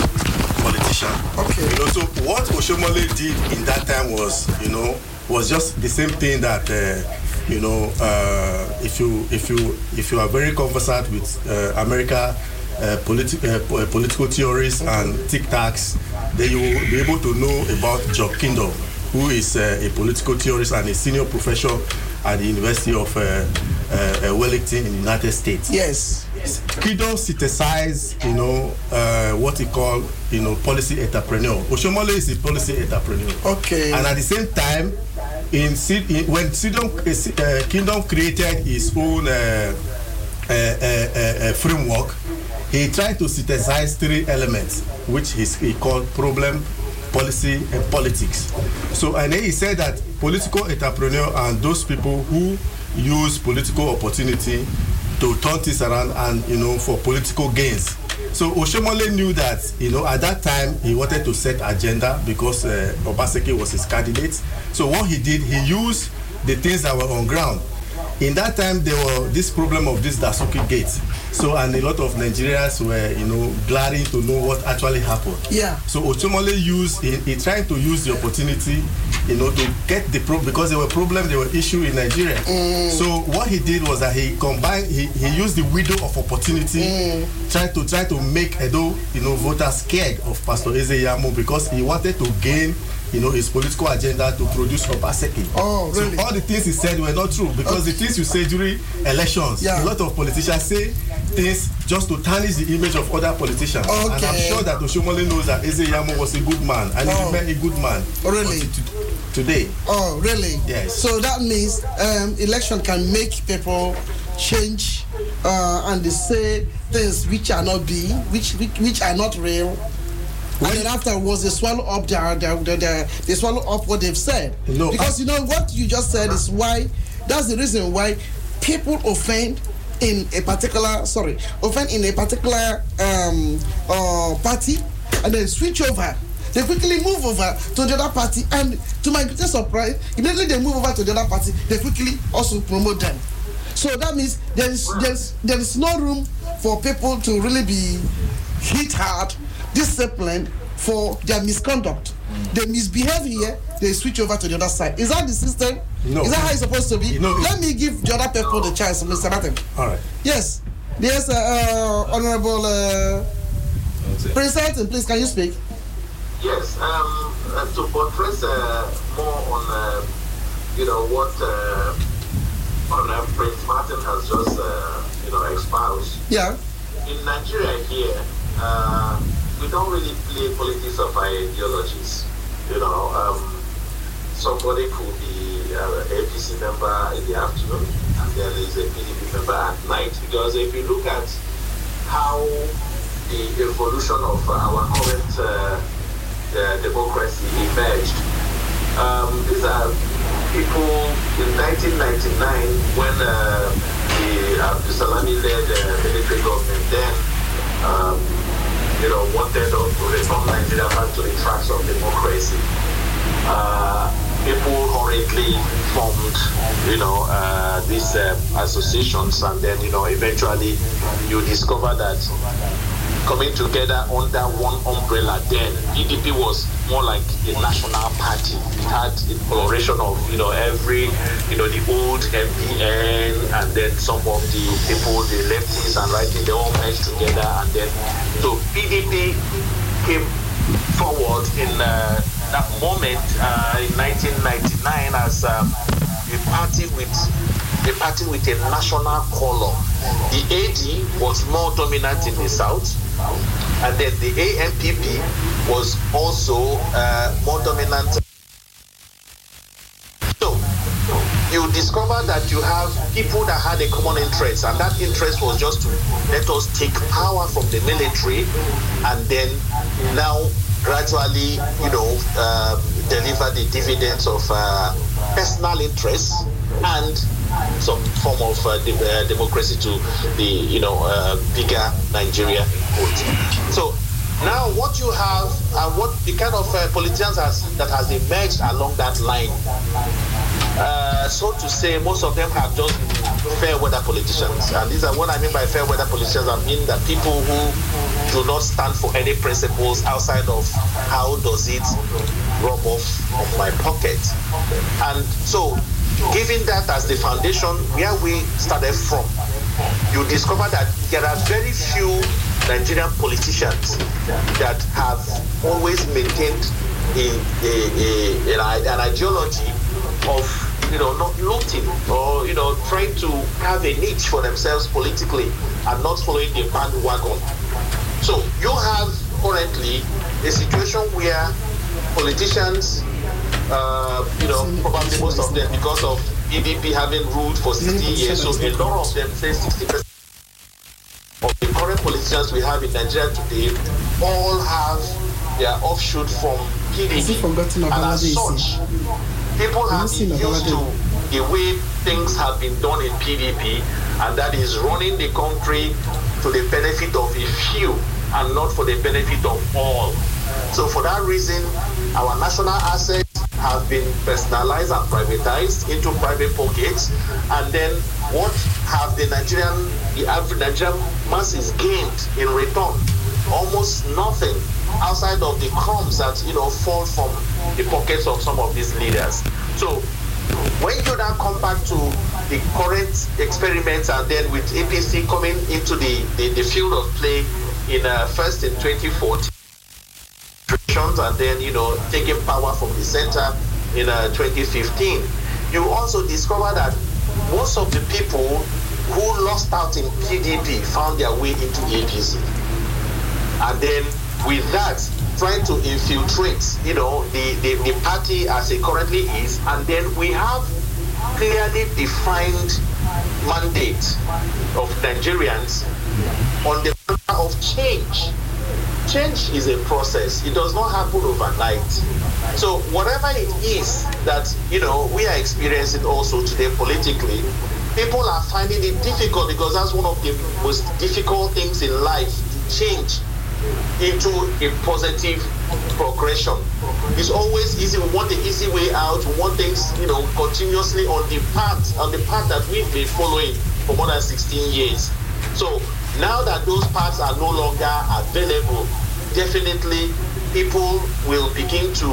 politician. Okay. You know, so what Oshiomhole did in that time was, you know, was just the same thing that, uh, you know, uh, if you if you if you are very conversant with uh, America. Uh, politi- uh, uh, political theories and tic tacs, then you will be able to know about John Kingdon, who is uh, a political theorist and a senior professor at the University of uh, Wellington in the United States. Yes. Yes. Kingdon synthesize, you know, what he called, you know, policy entrepreneur. Oshiomhole is a policy entrepreneur. Okay. And at the same time, in, in when Kingdon created his own framework, he tried to synthesize three elements, which he's, he called problem, policy, and politics. So, and then he said that political entrepreneurs are those people who use political opportunity to turn things around and you know for political gains. So Oshiomhole knew that you know at that time he wanted to set agenda because uh, Obaseki was his candidate. So what he did, he used the things that were on ground. In that time, there were this problem of this Dasuki gate. So and a lot of Nigerians were you know glaring to know what actually happened. Yeah. So Oshiomhole used he, he tried to use the opportunity, you know, to get the pro because there were problems, there were issues in Nigeria. Mm. So what he did was that he combined, he, he used the window of opportunity, mm. trying to try to make Edo, you know, voters scared of Pastor Ize Iyamu because he wanted to gain. You know his political agenda to produce Obaseki. Oh, really? So all the things he said were not true because the things you say during elections, Yeah. a lot of politicians say things just to tarnish the image of other politicians. Okay. And I'm sure that Oshiomhole knows that Ize Iyamu was a good man and Oh. he remained a good man. Really? Today. Oh, really? Yes. So that means um, election can make people change uh, and they say things which are not being, which which, which are not real. And then afterwards, they swallow up their, their, their, their they swallow up what they've said. No, because you know what you just said is why. That's the reason why people offend in a particular sorry offend in a particular um, uh, party and then switch over. They quickly move over to the other party, and to my greatest surprise, immediately they move over to the other party, they quickly also promote them. So that means there is there is there is no room for people to really be hit hard, disciplined for their misconduct. They misbehave here, they switch over to the other side. Is that the system? No. Is that how it's supposed to be? No. Let me give the other people the chance, Mr. Martin. All right. Yes. Yes, uh, uh, Honorable uh, Prince Elton, please, can you speak? Yes, um, uh, to buttress uh, more on, uh, you know, what uh, on, uh, Prince Martin has just, uh, you know, espoused. Yeah. In Nigeria here, we don't really play politics of ideologies. You know, um, somebody could be uh, APC member in the afternoon, and then there's a PDP member at night. Because if you look at how the evolution of our current uh, democracy emerged. Um, these are people in 1999 when uh, the Salami led uh, military government then, um, you know, wanted to reform Nigeria back to the tracks of democracy. Uh, people hurriedly formed, you know, uh, these uh, associations, and then, you know, eventually you discover that coming together under one umbrella then PDP was more like a national party. It had the coloration of you know every you know the old NPN and then some of the people the leftists and righties they all merged together and then so PDP came forward in uh, that moment uh, in 1999 as um, a party with a party with a national color. The AD was more dominant in the south, and then the ANPP was also uh, more dominant. So you discover that you have people that had a common interest, and that interest was just to let us take power from the military, and then now gradually, you know, um, deliver the dividends of uh, personal interests and some form of uh, de- uh, democracy to the you know uh, bigger Nigeria. So now what you have and what the kind of uh, politicians has, that has emerged along that line, uh, so to say, most of them have just been fair weather politicians. And these are what I mean by fair weather politicians. I mean that people who do not stand for any principles outside of how does it rub off of my pocket. And so Given that as the foundation where we started from, you discover that there are very few Nigerian politicians that have always maintained a, a, a, an ideology of you know not looting or you know trying to have a niche for themselves politically and not following the bandwagon. So you have currently a situation where politicians uh, you know, probably most of them because of PDP having ruled for 60 years. So a lot of them say 60% of the current politicians we have in Nigeria today all have their offshoot from PDP. And as such, people have been used to the way things have been done in PDP, and that is running the country to the benefit of a few and not for the benefit of all. So for that reason, our national assets have been personalized and privatized into private pockets. And then what have the Nigerian, the average Nigerian masses gained in return? Almost nothing outside of the crumbs that you know fall from the pockets of some of these leaders. So when you now come back to the current experiments and then with APC coming into the, the, the field of play in uh, first in 2014 and then you know taking power from the center in uh, 2015 you also discover that most of the people who lost out in pdp found their way into apc and then with that trying to infiltrate you know the, the, the party as it currently is. And then we have clearly defined mandate of Nigerians on the matter of change. Change is a process. It does not happen overnight. So whatever it is that you know we are experiencing also today politically, people are finding it difficult because that's one of the most difficult things in life to change into a positive progression. It's always easy. We want the easy way out. We want things, you know, continuously on the path, on the path that we've been following for more than 16 years. So now that those parts are no longer available, definitely people will begin to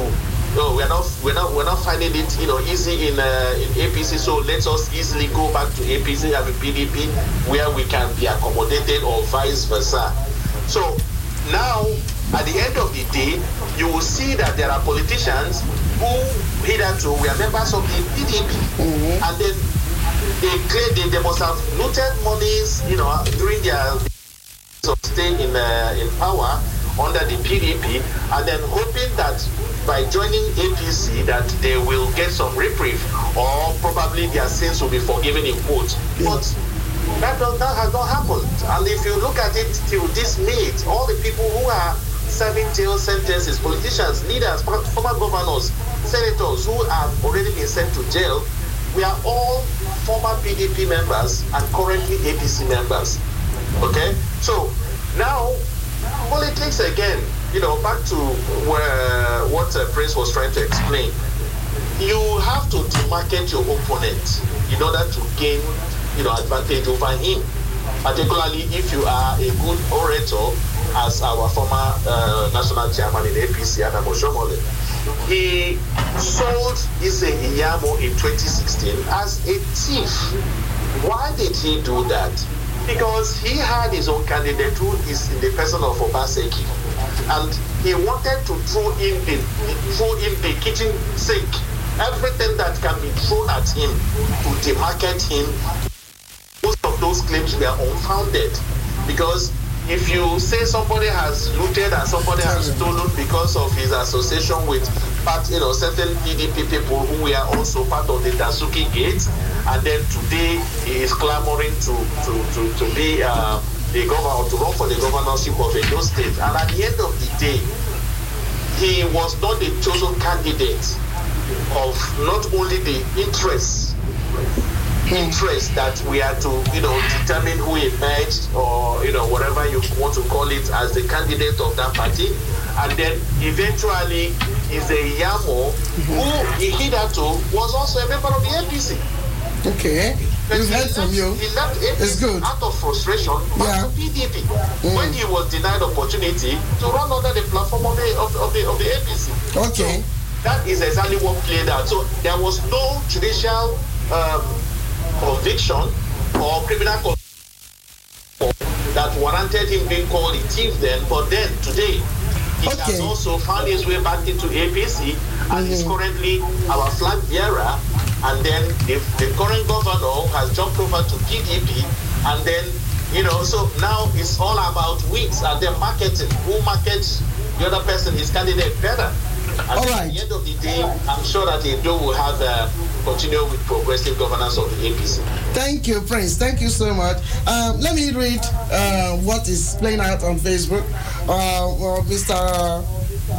no, we're not we're not we're not finding it you know easy in uh, in APC. So let us easily go back to APC and PDP where we can be accommodated or vice versa. So now at the end of the day, you will see that there are politicians who hitherto were members of the PDP, and then they claim they, they must have looted monies, you know, during their of stay in uh, in power under the PDP, and then hoping that by joining APC that they will get some reprieve or probably their sins will be forgiven in quotes. But that, that has not happened. And if you look at it till this minute, all the people who are serving jail sentences, politicians, leaders, former governors, senators who have already been sent to jail, we are all former PDP members and currently APC members. Okay? So now politics again, you know, back to where what uh, Prince was trying to explain. You have to demarcate your opponent in order to gain, you know, advantage over him. Particularly if you are a good orator, as our former uh, national chairman in APC, Adam Oshiomhole. He sold Ize Iyamu in 2016 as a thief. Why did he do that? because he had his own candidate who is in the person of Obaseki. And he wanted to throw in the throw in the kitchen sink everything that can be thrown at him to demarket him. Most of those claims were unfounded because if you say somebody has looted and somebody has stolen because of his association with part, you know, certain PDP people who were also part of the Dasuki Gate, and then today he is clamoring to to to, to be uh, the governor to run for the governorship of Edo State, and at the end of the day, he was not the chosen candidate of not only the interests interest that we are to, you know, determine who emerged or, you know, whatever you want to call it as the candidate of that party. And then eventually is a Yamo who he hitherto was also a member of the APC. Okay. We've he heard from left- you. He left APC It's good. out of frustration Yeah. to PDP when he was denied opportunity to run under the platform of the of, of the of the APC. Okay. That is exactly what played out. So there was no judicial um, conviction or criminal that warranted him being called a thief then. But then today, he has also found his way back into APC and is mm-hmm. currently our flag bearer. And then the, the current governor has jumped over to PDP. And then, you know, so now it's all about wins and then marketing. Who markets the other person, his candidate, better? All at the end of the day, I'm sure that Edo will have uh, continue with progressive governance of the APC. Thank you, Prince. Thank you so much. Um, let me read uh, what is playing out on Facebook. Uh, well, Mr.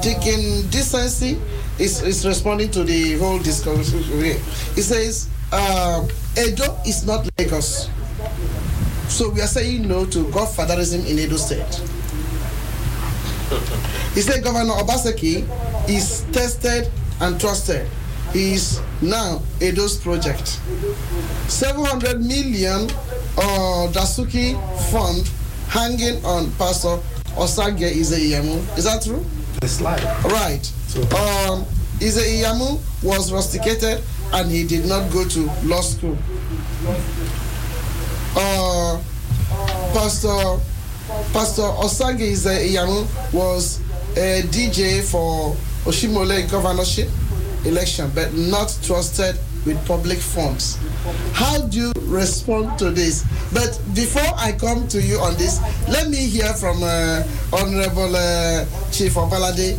Deacon Decency is, is responding to the whole discussion. here. He says, uh, Edo is not Lagos. So we are saying no to godfatherism in Edo State. He said Governor Obaseki is tested and trusted. He is now Edo's project. 700 million uh, Dasuki fund hanging on Pastor Osagie Ize Iyamu. Is that true? It's like Right. Um, Ize Iyamu was rusticated and he did not go to law school. Uh, Pastor Pastor Osagie Iyamu was a DJ for Oshiomhole governorship election, but not trusted with public funds. How do you respond to this? But before I come to you on this, let me hear from uh, Honorable uh, Chief Obalade.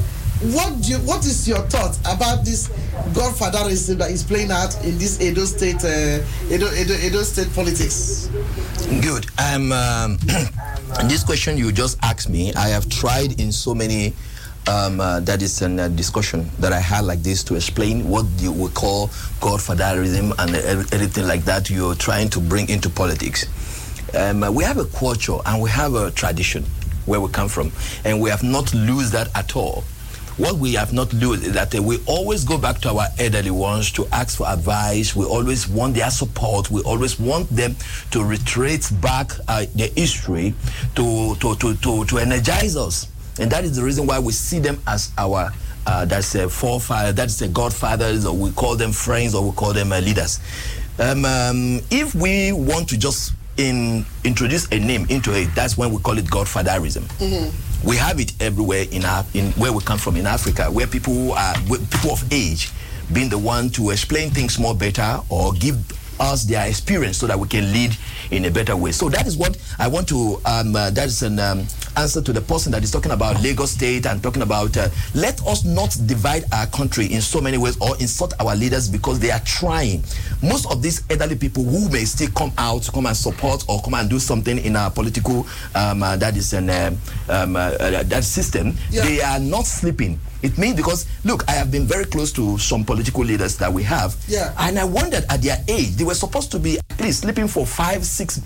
what do you, what is your thought about this godfatherism that is playing out in this Edo State uh, Edo, Edo, Edo State politics? Good. I'm. Um, this question you just asked me, I have tried in so many. Um, uh, that is a uh, discussion that I had like this to explain what you would call godfatherism and everything like that you're trying to bring into politics. Um, uh, we have a culture and we have a tradition where we come from, and we have not lose that at all. What we have not lose is that uh, we always go back to our elderly ones to ask for advice. We always want their support. We always want them to retrace back uh, their history to, to, to, to, to energize us. And that is the reason why we see them as our uh, that's a forefather, that's a godfathers, or we call them friends, or we call them uh, leaders. Um, um, if we want to just in, introduce a name into it, that's when we call it godfatherism. Mm-hmm. We have it everywhere in our, in where we come from in Africa, where people are people of age being the one to explain things more better or give us their experience so that we can lead in a better way. So that is what I want to. Um, uh, that is an um, answer to the person that is talking about Lagos State and talking about. Uh, let us not divide our country in so many ways or insult our leaders because they are trying. Most of these elderly people who may still come out, come and support or come and do something in our political um, uh, that is an um, um, uh, uh, that system, they are not sleeping. It means because look, I have been very close to some political leaders that we have, Yeah. and I wondered at their age they were supposed to be at least sleeping for five, six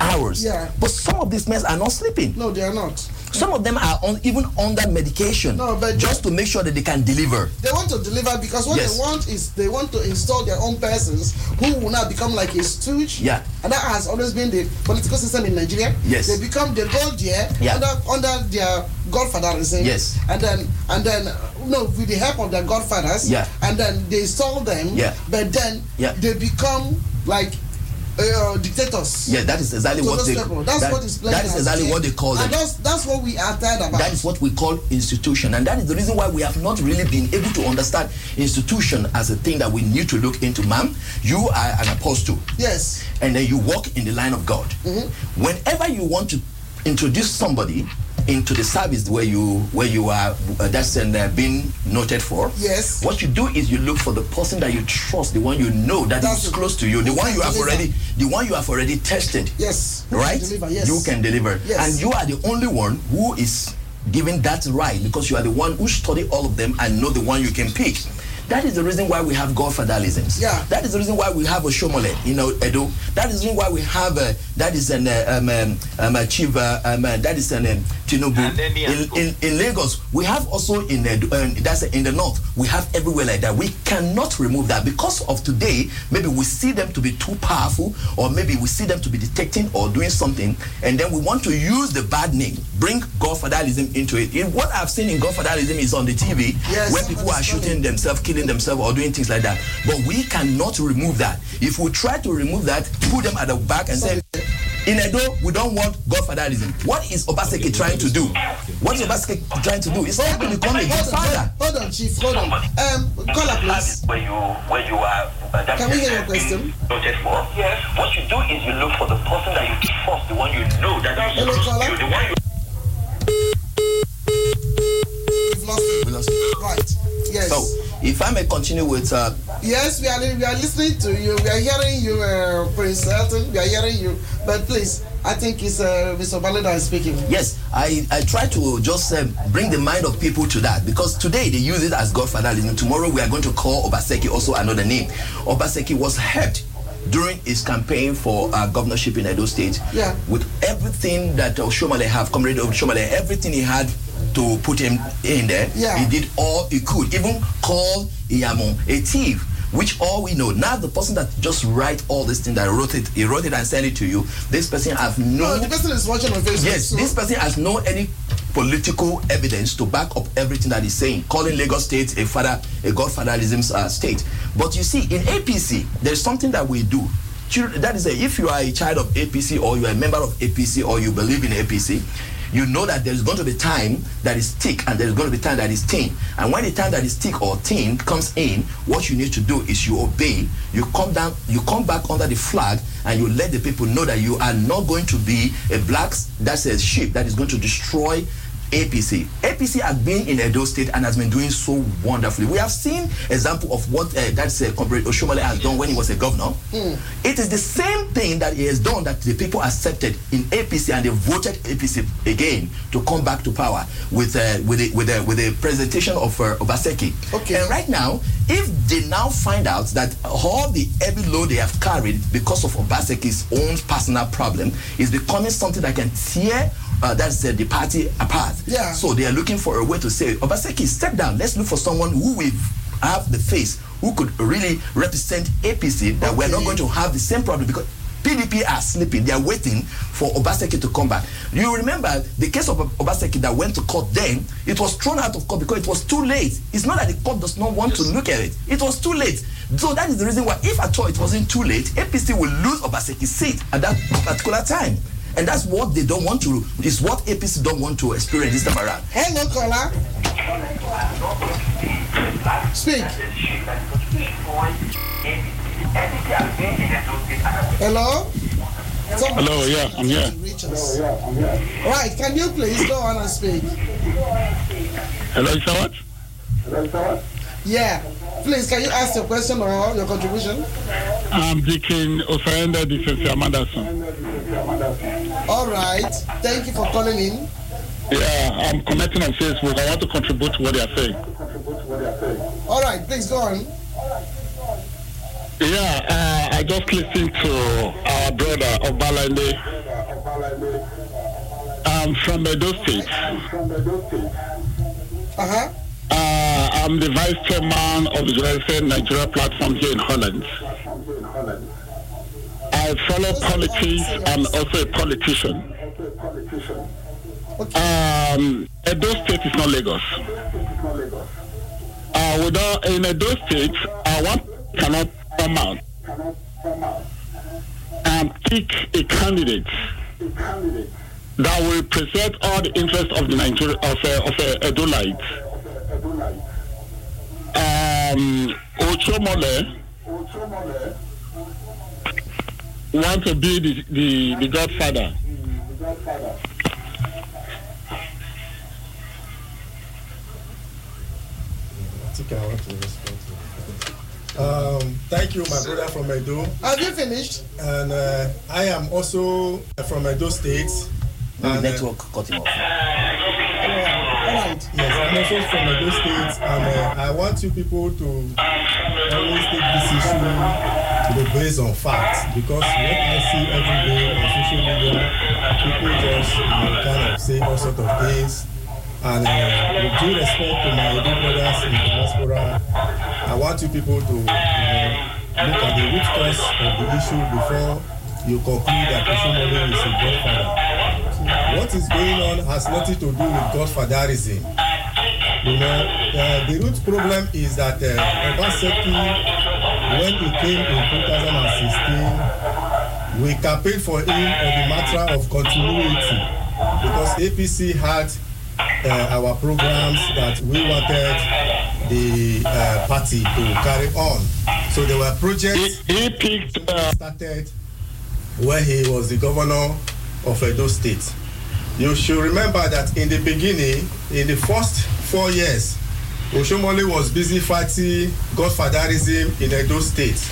hours. Yeah. But some of these men are not sleeping. No, they are not. Some of them are even on, even under medication, No, but just to make sure that they can deliver. They want to deliver because what Yes. they want is they want to install their own persons who will now become like a stooge. Yeah. And that has always been the political system in Nigeria. Yes. They become the gold there Yeah. under under their godfatherism. Yes. And then and then no with the help of their godfathers. Yeah. And then they install them. Yeah. But then Yeah. they become like uh, dictators. Yeah, that is exactly what they. people. That's that, what is that is exactly what they call them. And that's that's what we are tired about. That is what we call institution, and that is the reason why we have not really been able to understand institution as a thing that we need to look into. Ma'am, you are an apostle, yes. and then you walk in the line of God. Whenever you want to introduce somebody into the service where you where you are uh, that's and uh, being noted for. Yes. What you do is you look for the person that you trust, the one you know that That's is close to you, the one you have deliver. already, the one you have already tested Yes. Who right? deliver, yes. You can deliver. Yes. And you are the only one who is given that right because you are the one who study all of them and know the one you can pick. That is the reason why we have godfatherisms. Yeah. That is the reason why we have Oshiomhole, you know, Edo. That is the reason why we have uh, that is an uh, um, um, um, uh, uh, um, uh, that is an um, Tinubu. In, in, in Lagos, we have also in uh, um, that's in the north, we have everywhere like that. We cannot remove that because of today. Maybe we see them to be too powerful, or maybe we see them to be detecting or doing something, and then we want to use the bad name, bring godfatherism into it. In what I've seen in godfatherism is on the TV, Yes, where people are shooting themselves, killing themselves, or doing things like that. But we cannot remove that. If we try to remove that, put them at the back and say, in Edo, we don't want godfatherism. What is Obaseki trying to do? What is Obaseki trying to do? It's not to become a Hold godfather. hold on, Chief. Hold on. Um, caller, please. Where you where you are. Uh, that Can we hear your question? Yes. What you do is you look for the person that you trust, the one you know that is Hello, caller. you, the one you We've lost it. We lost it. Right. Yes. So, if I may continue with uh, Yes, we are we are listening to you. We are hearing you, uh, Prince Elton. We are hearing you. But please, I think it's uh, Mr. Baleda is speaking. Yes, I, I try to just uh, bring the mind of people to that because today they use it as godfatherism. Tomorrow we are going to call Obaseki also another name. Obaseki was helped during his campaign for uh, governorship in Edo State Yeah. with everything that Oshiomhole have, Comrade Oshiomhole, everything he had to put him in there. Yeah. He did all he could, even call Iyamu a thief. Which all we know now, the person that just write all this thing that wrote it, he wrote it and sent it to you. This person has No, the person is watching on Facebook. Yes, so- this person has no any political evidence to back up everything that he's saying, calling Lagos State a father, a godfatherism uh, state. But you see, in APC, there's something that we do. That is, a, if you are a child of APC or you are a member of APC or you believe in APC, you know that there's going to be time that is thick and there's going to be time that is thin. And when the time that is thick or thin comes in, what you need to do is you obey. You come down, you come back under the flag, and you let the people know that you are not going to be a black that's a sheep that is going to destroy APC. APC has been in Edo State and has been doing so wonderfully. We have seen example of what uh, that's uh, Comrade Oshiomhole has done when he was a governor. It is the same thing that he has done that the people accepted in APC and they voted APC again to come back to power with uh, with a, with a, with a presentation of uh, Obaseki. Okay. And right now, if they now find out that all the heavy load they have carried because of Obaseki's own personal problem is becoming something that can tear uh, that's uh, the party apart. Yeah. So they are looking for a way to say, Obaseki, step down. Let's look for someone who will have the face, who could really represent APC, that we're not going to have the same problem because PDP are sleeping. They are waiting for Obaseki to come back. You remember the case of Obaseki that went to court then, it was thrown out of court because it was too late. It's not that the court does not want to look at it. It was too late. So that is the reason why, if at all it wasn't too late, APC will lose Obaseki's seat at that particular time. And that's what they don't want to, is what APC don't want to experience this time around. Hello, caller. Speak. Hello? Hello, yeah, I'm here. Reach us. Right, can you please go on and speak? Hello, is that what? Yeah. Please, can you ask your question or your contribution? I'm Deacon Osaenda Defense Amandason. All right. Thank you for calling in. Yeah, I'm connecting on Facebook. I want to contribute to what they are saying. All right, please go on. Yeah, uh, I just listened to our brother of Obalade. I'm from Edo State. Uh-huh. Uh, I'm the vice chairman of the United Nigeria platform here in Holland. I follow politics. I'm also a politician. Um, Edo State is not Lagos. Uh, without in Edo State, uh, one cannot come out and pick a candidate that will represent all the interests of the Nigeria of uh, of uh. Um, Oshiomhole want to be the, the, the godfather. I think I want to respond to it. Um, thank you, my brother from Edo. Have you finished? And uh, I am also from Edo State. The network cut him off. All right. Yes, I'm also from Edo State, and uh, I want you people to always take this issue to be based on facts because what I see every day on social media, people just you know, kind of say all sort of things. And uh, with due respect to my Edo brothers in the diaspora, I want you people to you know, look at the root cause of the issue before you conclude that Oshiomhole is a godfather. What is going on has nothing to do with godfatherism. You know, uh, the root problem is that uh, Obaseki, when he came in 2016, we campaigned for him on the matter of continuity because APC had uh, our programs that we wanted the uh, party to carry on. So there were projects he, he picked, started when he was the governor of Edo State. You should remember that in the beginning, in the first four years, Oshomole was busy fighting godfatherism in Edo State.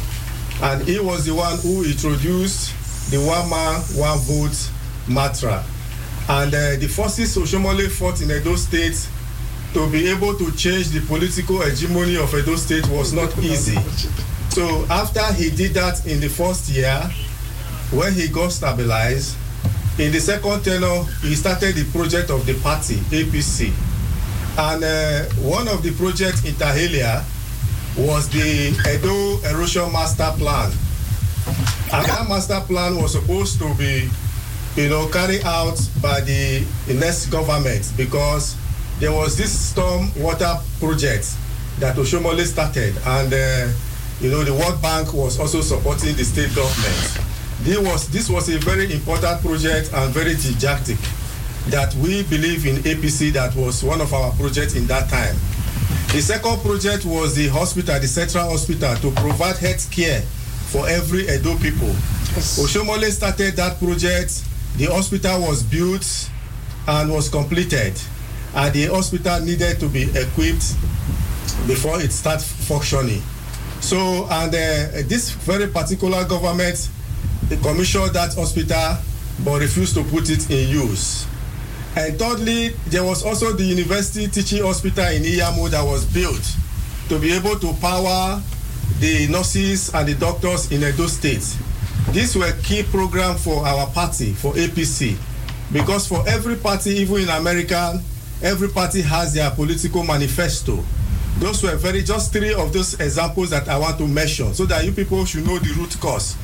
And he was the one who introduced the one man, one vote mantra. And uh, the forces Oshomole fought in Edo State to be able to change the political hegemony of Edo State was not easy. So after he did that in the first year, when he got stabilized, in the second tenure, he started the project of the party, APC. And uh, one of the projects in Tahelia was the Edo Erosion Master Plan. And that master plan was supposed to be, you know, carried out by the, the next government because there was this storm water project that Oshomole started. And, uh, you know, the World Bank was also supporting the state government this was this was a very important project and very didactic that we believe in APC that was one of our projects in that time. The second project was the hospital, the central hospital, to provide health care for every Edo people. Yes. Oshiomhole started that project. The hospital was built and was completed. and the hospital needed to be equipped before it starts functioning. So, and uh, this very particular government commissioned that hospital but refused to put it in use. And thirdly, there was also the university teaching hospital in Iyamo that was built to be able to power the nurses and the doctors in Edo State. These were key program for our party, for APC, because for every party, even in America, every party has their political manifesto. Those were very just three of those examples that I want to mention, so that you people should know the root cause.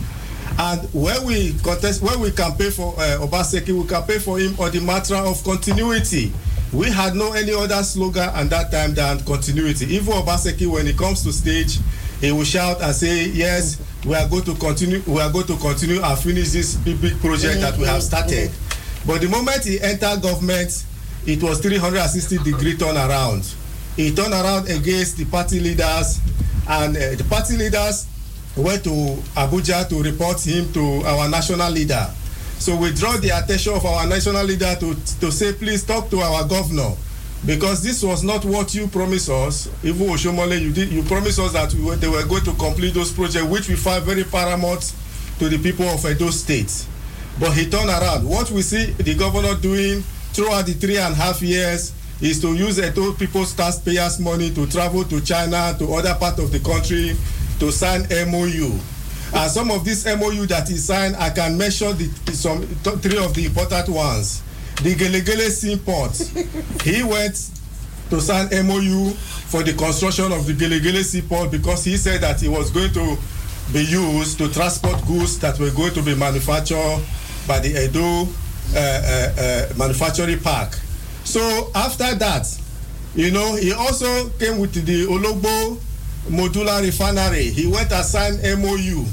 And when we contest, when we campaign for uh, Obaseki, we campaign for him on the matter of continuity. We had no any other slogan at that time than continuity. Even Obaseki, when he comes to stage, he will shout and say, "Yes, we are going to continue. We are going to continue and finish this big, big project that we have started." But the moment he entered government, it was 360 degree turnaround. He turned around against the party leaders, and uh, the party leaders went to Abuja to report him to our national leader. So we draw the attention of our national leader to, to say, please talk to our governor. Because this was not what you promised us. Even Oshomole, you did you promised us that we were, they were going to complete those projects, which we find very paramount to the people of Edo State. But he turned around. What we see the governor doing throughout the three and a half years is to use Edo people's taxpayers' money to travel to China, to other part of the country, to sign MOU. And some of this MOU that he signed, I can mention the, some th- three of the important ones. The Gelegele Seaport, he went to sign MOU for the construction of the Gelegele Seaport because he said that it was going to be used to transport goods that were going to be manufactured by the Edo uh, uh, uh, manufacturing park. So after that, you know, he also came with the Ologbo modular refinery. He went and signed MOU.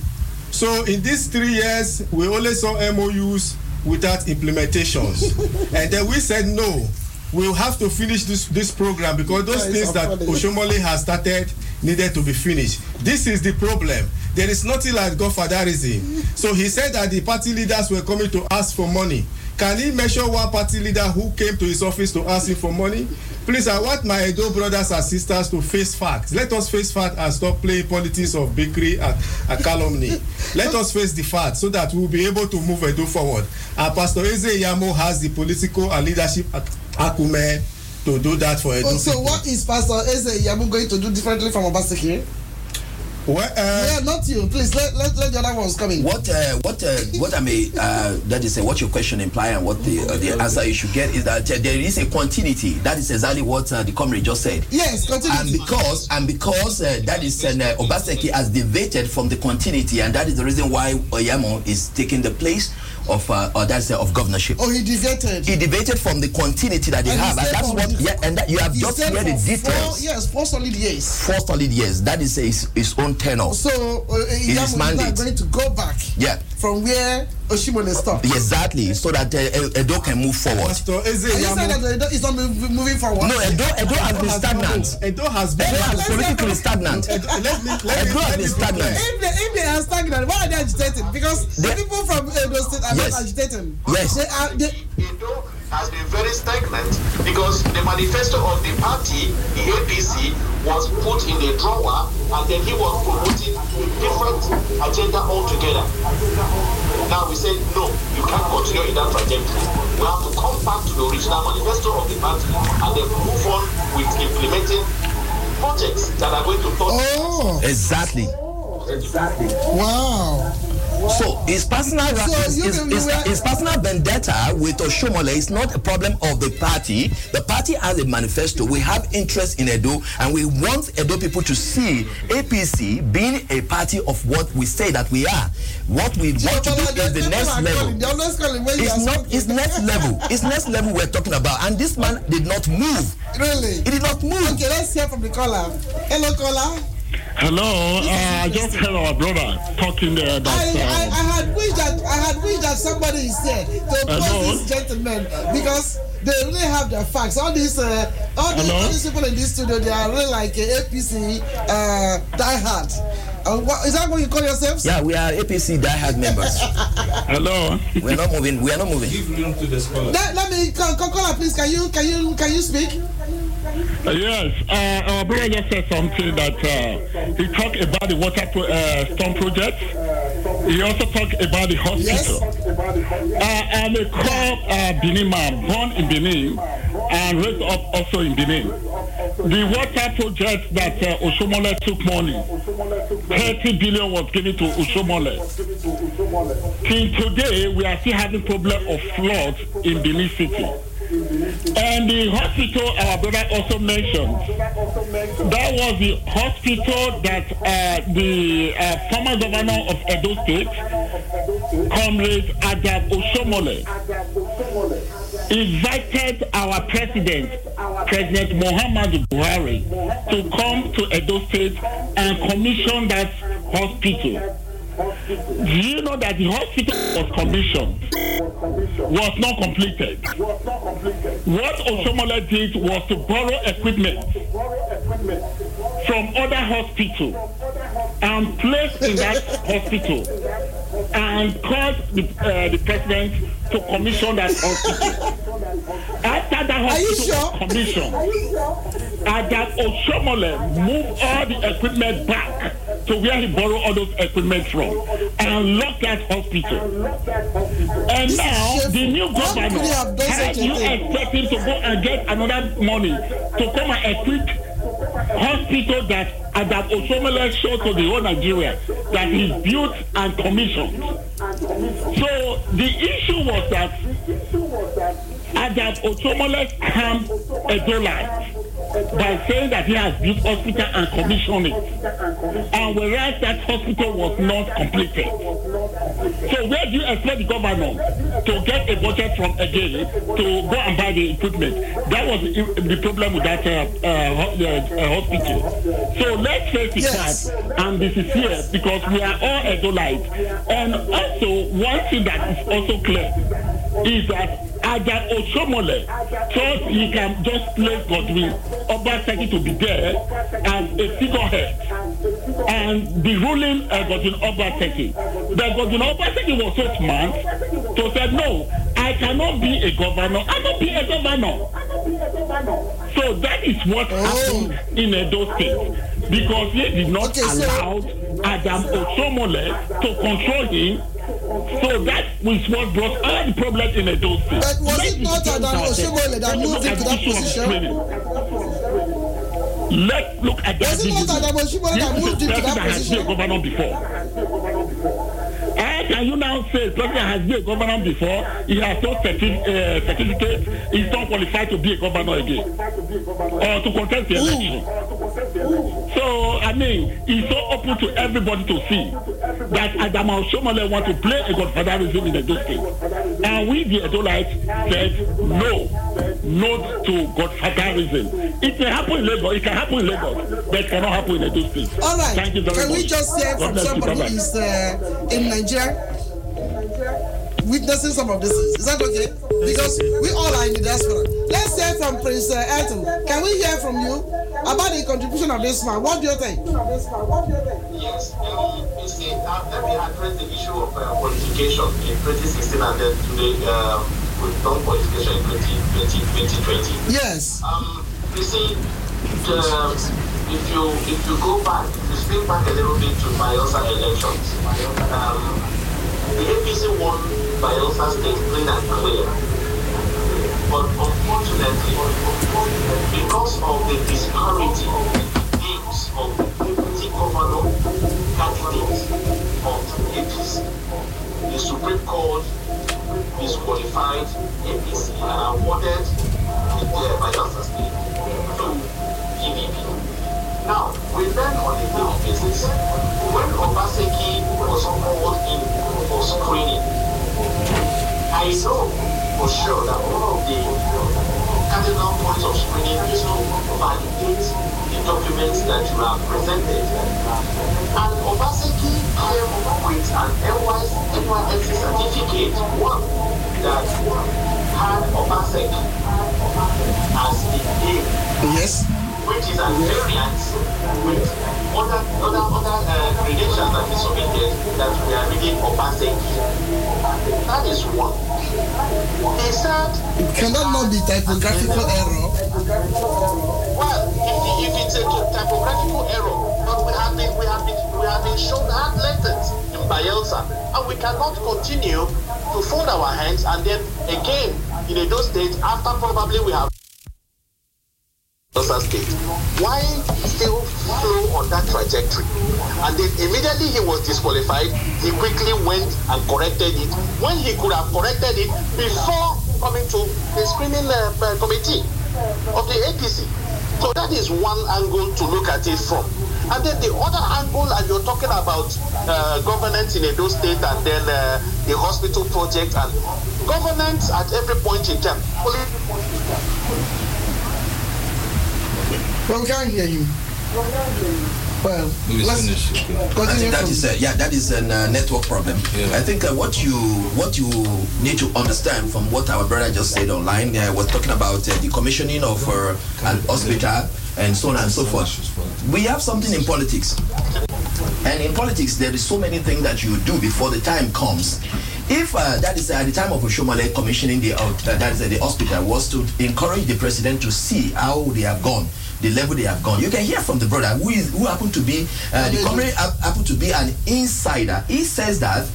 So in these three years, we only saw MOUs without implementations. and then we said no. We'll have to finish this, this program because those things that. Oshiomhole has started needed to be finished. This is the problem. There is nothing like godfatherism. So he said that the party leaders were coming to ask for money. Can he mention one party leader who came to his office to ask him for money? Please, I want my Edo brothers and sisters to face facts. Let us face facts and stop playing politics of bakery and, and calumny. Let us face the facts so that we'll be able to move Edo forward. And Pastor Eze Yamo has the political and leadership ac- acumen to do that for Edo Oh, so people. what is Pastor Eze Yamu going to do differently from Obaseki? Well, uh, yeah, not you. Please let, let, let the other ones come in. What uh, what uh, what I may uh, that is uh, what your question imply and what the uh, the answer you should get is that uh, there is a continuity. That is exactly what uh, the comrade just said. Yes, continuity. And because and because uh, that is an uh, Obaseki has deviated from the continuity, and that is the reason why Iyamu is taking the place of uh, or that's uh, of governorship. Oh, he deviated. He deviated from the continuity that they And have, and that's what the- yeah, and that you have just heard the details. Four, yes, four solid years. Four solid years. That is his, his own tenor. So uh, his is now mandate. going to go back Yeah. from where Oshiomhole stopped. Exactly, so that uh, Edo can move forward. Pastor Ize Are you saying Iyamu. that Edo is not moving forward? No, Edo, Edo has been stagnant. Edo has been. Edo has politically stagnant. Edo, let me, let Edo me, has been stagnant. If they, if they are stagnant, why are they agitating? Because the people from Edo State are Yes. not agitating. Yes. They are, they, Edo has been very stagnant because the manifesto of the party, the APC, was put in a drawer and then he was promoting a different agenda altogether. Now we say, no, you can't continue in that trajectory. We have to come back to the original manifesto of the party and then move on with implementing projects that are going to touch. Oh. Exactly. Exactly. Wow. So his personal So his, his, his, personal vendetta with Oshiomhole is not a problem of the party. The party has a manifesto. We have interest in Edo, and we want Edo people to see APC being a party of what we say that we are. What we want to do is the next level. They always call him when you It's not. It's next level. It's next level we're talking about, and this man did not move. Really? He did not move. Okay, let's hear from the caller. Hello, caller. Hello, uh, I just heard our brother talking there I, I. Uh, I had wished that I had wished that somebody is there to Hello? oppose these gentlemen because they really have their facts. All these uh, all, these, all these people in this studio they are really like uh, APC uh, diehard. Uh, what, is that what you call yourselves? Yeah, we are APC diehard members. Hello. We are not moving. We are not moving. Give room to the scholar. Let, let me call, call, please. Can you can you can you speak? Uh, yes, uh, our brother just said something that uh, he talked about the water pro- uh, storm project. He also talked about the hospital. Uh, I'm a core uh, Benin man, born in Benin and raised up also in Benin. The water project that uh, Oshiomhole took money, 30 billion was given to Oshiomhole. Till today, we are still having problem of floods in Benin City. And the hospital our brother also mentioned, that was the hospital that uh, the uh, former governor of Edo State, Comrade Adab Oshiomhole, invited our president, President Muhammadu Buhari, to come to Edo State and commission that hospital. Do you know that the hospital was commissioned, was not completed? What Oshiomhole did was to borrow equipment from other hospitals and place in that hospital and cause the, uh, the president to commission that hospital. After that hospital was commissioned, Adam Oshiomhole moved all the equipment back to where he borrowed all those equipment from and locked that hospital. And now the new governor, how do you expect him to go and get another money to come and equip hospital that uh, Adam Oshiomhole showed to the whole Nigeria that he built and commissioned. So the issue was that uh, Adam Oshiomhole scammed Edola by saying that he has built hospital and commissioned it. And whereas that hospital was not completed. So where do you expect the governor to get a budget from again to go and buy the equipment? That was the, problem with that uh, uh, uh, hospital. So let's face it Yes. and this is here because we are all Edolites. And also one thing that is also clear is that Ada Oshiomhole thought he can just place Godwin Obaseki to be there as a figurehead and the ruling uh, Godwin Obaseki. But Godwin Obaseki was so smart to say, no, I cannot be a governor. I cannot be a governor. So that is what happened in Edo State because he did not allow Adam Oshiomhole to control him. So that was what brought all the problems in Edo State. But was it not Adam at Oshiomhole that moved into the that position? Let's look at that. Was it not Adam Oshiomhole that This moved into person that that has been a position? governor before. Can you now say that has been a governor before, he has no certi- uh, certificate, he's not qualified to be a governor again, or to contest the election? So, I mean, it's so open to everybody to see that Adam Oshiomhole want to play a godfatherism in Edo State. And we, the Edolites, said no, no to godfatherism. It may happen in Lagos, it can happen in Lagos, but it cannot happen in Edo State. All right. Thank you very Can much. we just God from somebody who is uh, in Nigeria witnessing some of this? Is that okay? Because we all are in the diaspora. Let's hear from Prince uh, Elton. Can we hear from you about the contribution of this man? What do you think? Yes, um, you see, let me address the issue of uh, qualification in 2016 and then today um, we've done qualification in 2020. 2020. Yes. Um, you see, the, if you if you go back, if you spin back a little bit to Bayelsa elections, um, the APC won Bayelsa State clean and clear. But unfortunately, because of the disparity in the names of the deputy governor candidates of the APC, the Supreme Court disqualified APC and awarded the Bayelsa State to PDP. Now, we learn on a daily basis when Obaseki was called in for screening. I know for sure that one of the cardinal points of screening is to validate the documents that you have presented. And Obaseki came with an NYSC certificate, one that had Obaseki as the name Yes. Which is at variance with other other other uh, credentials that we submitted that we are reading Obaseki. That is one. He said. Can that not be typographical error? Well, if, if it's a typographical error, but we have been we have been we have been shown hard letters in Bayelsa, and we cannot continue to fold our hands and then again in Edo State after probably we have Why still flow on that trajectory? And then immediately he was disqualified, he quickly went and corrected it when he could have corrected it before coming to the screening uh, uh, committee of the APC. So that is one angle to look at it from. And then the other angle, and you're talking about uh, governance in Edo State and then uh, the hospital project and governance at every point in time. Well, we can't hear you. Well, let's I continue think that a, yeah that is a uh, network problem. I think uh, what you what you need to understand from what our brother just said online uh, was talking about uh, the commissioning of uh, an hospital and so on and so forth. We have something in politics, and in politics there is so many things that you do before the time comes. If uh, that is at the time of Oshiomhole commissioning the uh, that is uh, the hospital was to encourage the president to see how they have gone the level they have gone. You can hear from the brother who is who happened to be uh, the comrade happened to be an insider. He says that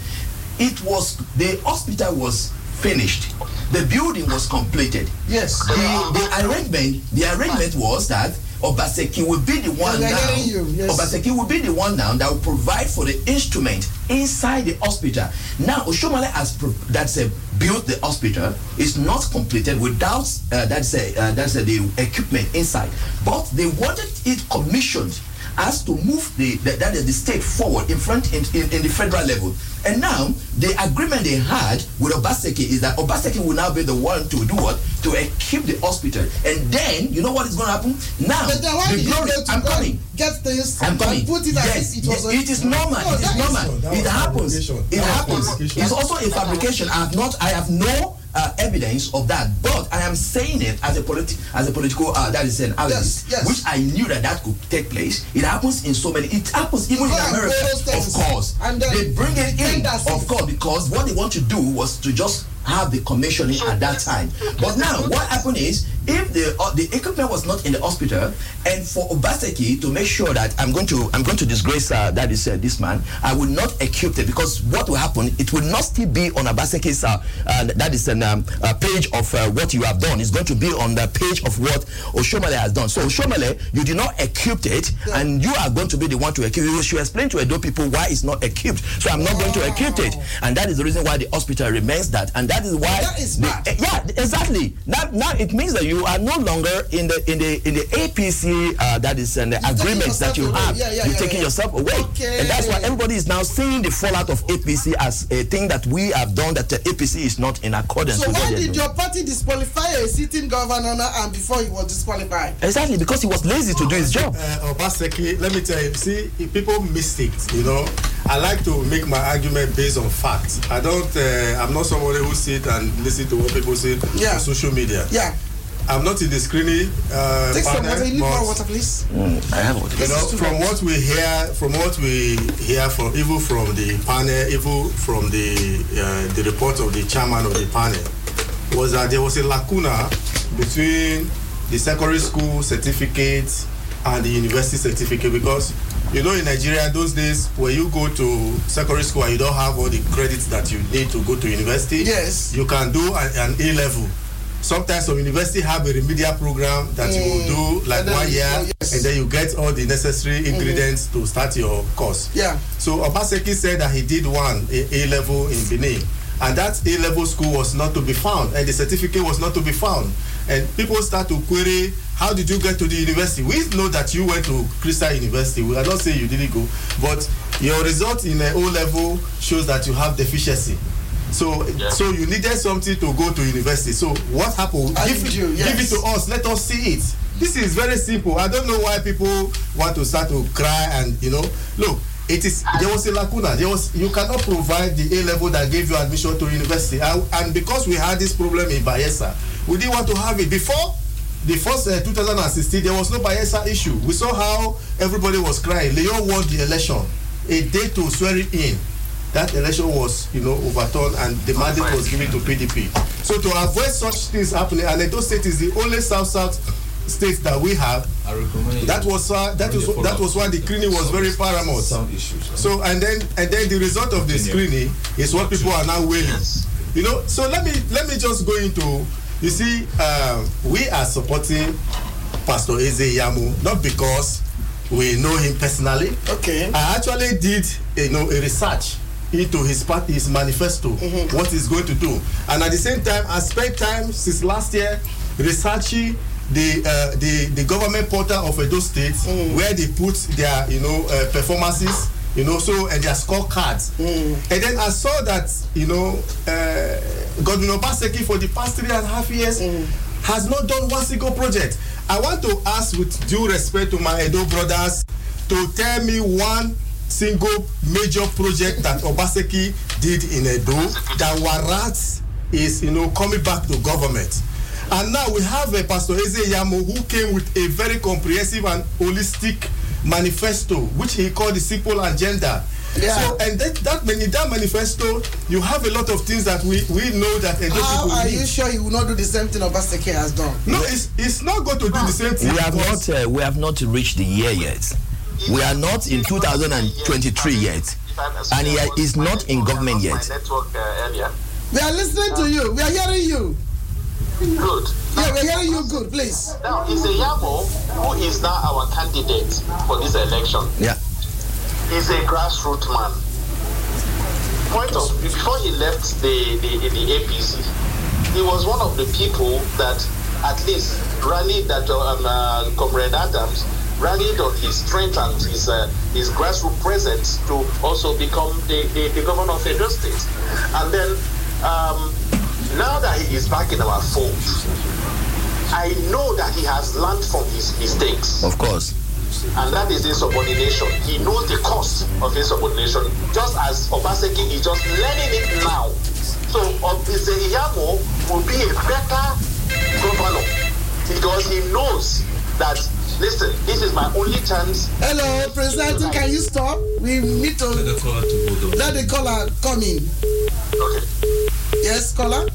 it was the hospital was finished. The building was completed. Yes. The, the arrangement the arrangement was that Obaseki will be the one now. yes. Obaseki will be the one now that will provide for the instrument inside the hospital. Now Oshiomhole has that's a built the hospital is not completed without uh, that's a, uh, that's a, the equipment inside. But they wanted it commissioned as to move the, the that is the state forward in front in, in, in the federal level. And now the agreement they had with Obaseki is that Obaseki will now be the one to do what to equip the hospital. And then you know what is going to happen now. But then why the glory- I'm coming. get things I'm coming. put it yes, if it was a- it is normal. No, it is normal. it happens. It happens. It's also a fabrication. I have not. I have no uh, evidence of that, but I am saying it as a politi- as a political uh, that is an analyst, yes. which I knew that that could take place. It happens in so many. It happens even in America, of course. And they bring it in, of course, because what they want to do was to just have the commissioning at that time. But now, what happened is, if the uh, the equipment was not in the hospital, and for Obaseki to make sure that I'm going to I'm going to disgrace uh, that is uh, this man, I will not equip it because what will happen? It will not still be on Obaseki's uh, uh, that is an um, uh, page of uh, what you have done. It's going to be on the page of what Oshiomhole has done. So Oshiomhole, you did not equip it, and you are going to be the one to equip. You should explain to Edo people why it's not equipped. So I'm not going to equip it, and that is the reason why the hospital remains that, and that is why. That is the- bad. eh, yeah, exactly. Now, now it means that you are no longer in the in the in the APC uh, that is an agreement that you away. have. Yeah, yeah, You're yeah, taking yeah. yourself away, Okay. and that's why everybody is now seeing the fallout of APC as a thing that we have done that the APC is not in accordance So with what why did doing. your party disqualify a sitting governor and before he was disqualified? Exactly because he was lazy to do his job. Uh, Obaseki, let me tell you, see, people miss it, you know, I like to make my argument based on facts. I don't, uh, I'm not somebody who sit and listen to what people say Yeah. on social media. Yeah. I'm not in the screening uh, Take some water. You need more water, please. I have what You know, from what we hear, from what we hear from even from the panel, even from the uh, the report of the chairman of the panel, was that there was a lacuna between the secondary school certificate and the university certificate because you know in Nigeria those days when you go to secondary school and you don't have all the credits that you need to go to university, Yes. you can do an, an A level. Sometimes some university have a remedial program that you will do like then- one year oh, yes. and then you get all the necessary ingredients to start your course. Yeah. So Obaseki said that he did one A, A level in Benin, and that A level school was not to be found, and the certificate was not to be found. And people start to query, how did you get to the university? We know that you went to Crystal University. We are not saying you didn't go, but your result in a O level shows that you have deficiency. So, so you needed something to go to university. So what happened? Give, you, yes. give it to us. Let us see it. This is very simple. I don't know why people want to start to cry and you know. Look, it is there was a lacuna. There was you cannot provide the A level that gave you admission to university, and, and because we had this problem in Bayelsa, we didn't want to have it before. The first uh, 2016, there was no Bayelsa issue. We saw how everybody was crying. Lyon won the election a day to swear it in, that election was, you know, overturned and the mandate was given to PDP. So to avoid such things happening, and Edo State is the only South-South state that we have. That was why that was that was why the screening was very paramount. Some issues. So and then and then the result of the screening is what people are now wailing. You know, so let me let me just go into. You see, um, we are supporting Pastor Ize Iyamu not because we know him personally. Okay. I actually did you know a research into his part his manifesto what he's going to do and at the same time i spent time since last year researching the uh, the the government portal of edo state where they put their you know uh, performances you know so and their scorecards. And then i saw that you know uh, godwin obaseki for the past three and a half years has not done one single project. I want to ask with due respect to my edo brothers to tell me one single major project that obaseki did in edo that warrants is you know coming back to government and now we have a pastor ize iyamu who came with a very comprehensive and holistic manifesto which he called the simple agenda Yeah. so and that, that man- in that manifesto you have a lot of things that we we know that edo How people are need you sure you will not do the same thing Obaseki has done? no it's it's not going to do the same thing We have not uh, we have not reached the year yet. We are not in 2023 yet, and he is not in government yet. network earlier. We are listening to you. We are hearing you. Good. Yeah, we are hearing you good. Please. Now, is a Yamo who is now our candidate for this election. Yeah. He's a grassroots man. Point of before he left the, the, the APC, he was one of the people that at least rallied that um, uh, Comrade Adams rallied on his strength and his uh, his grassroots presence to also become the, the, the governor of Edo State. And then um, now that he is back in our fold, I know that he has learned from his mistakes. Of course. And that is insubordination. He knows the cost of insubordination, just as Obaseki is just learning it now. So Obise Iyamu will be a better governor because he knows that, listen, this is my only chance. Hello, President, can you stop? We need to let the caller come in. Okay. Yes, caller?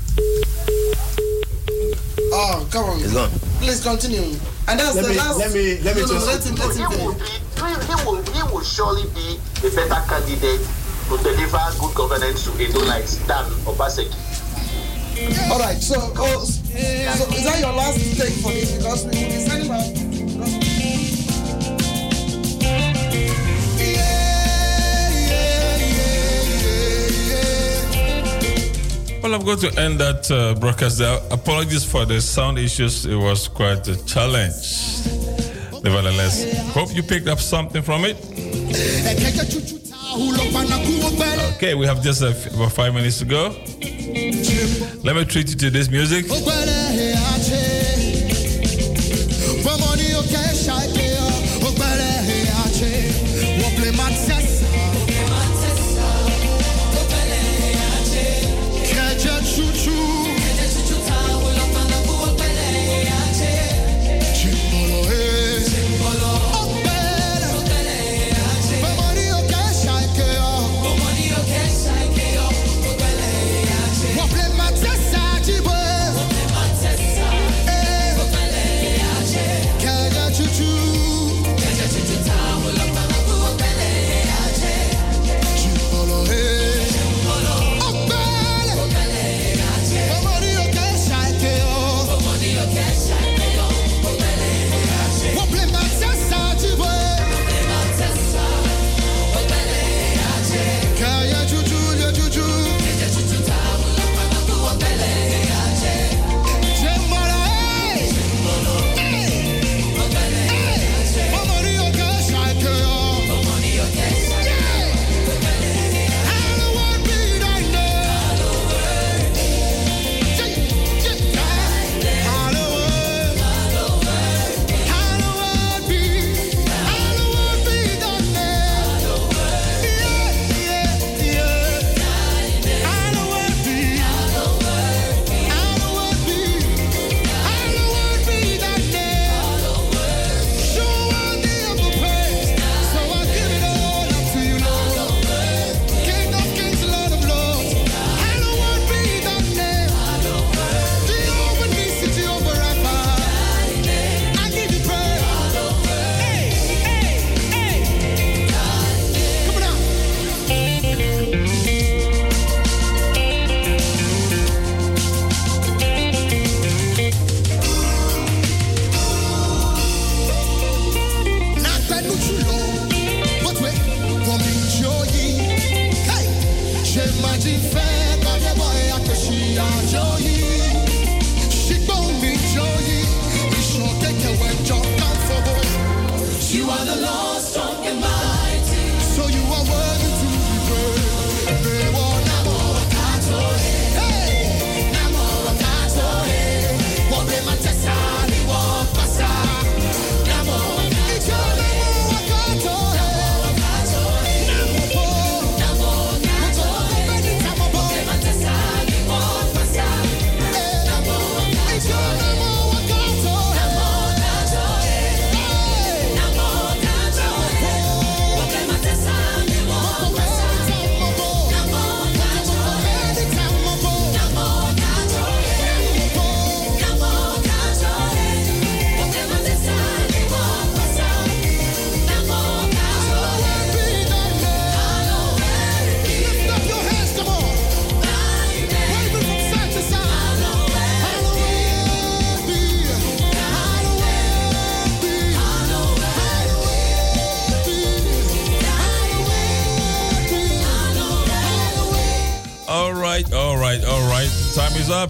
Oh, come on. It's gone. Please continue. And that's Let the me- last. let me- let me no, no, just- let him, let he him will finish. be, he, he will, he will surely be a better candidate to deliver good governance to Edonites than Obaseki. All right, so, oh, so is that your last take for this? Because we will be sending out. Well, I'm going to end that uh, broadcast there. Apologies for the sound issues. It was quite a challenge. Nevertheless, hope you picked up something from it. Okay, we have just f- about five minutes to go. Let me treat you to this music.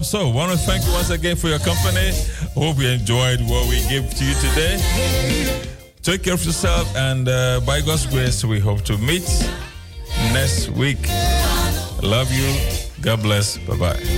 Up. So, want to thank you once again for your company. Hope you enjoyed what we gave to you today. Take care of yourself, and uh, by God's grace, we hope to meet next week. Love you. God bless. Bye bye.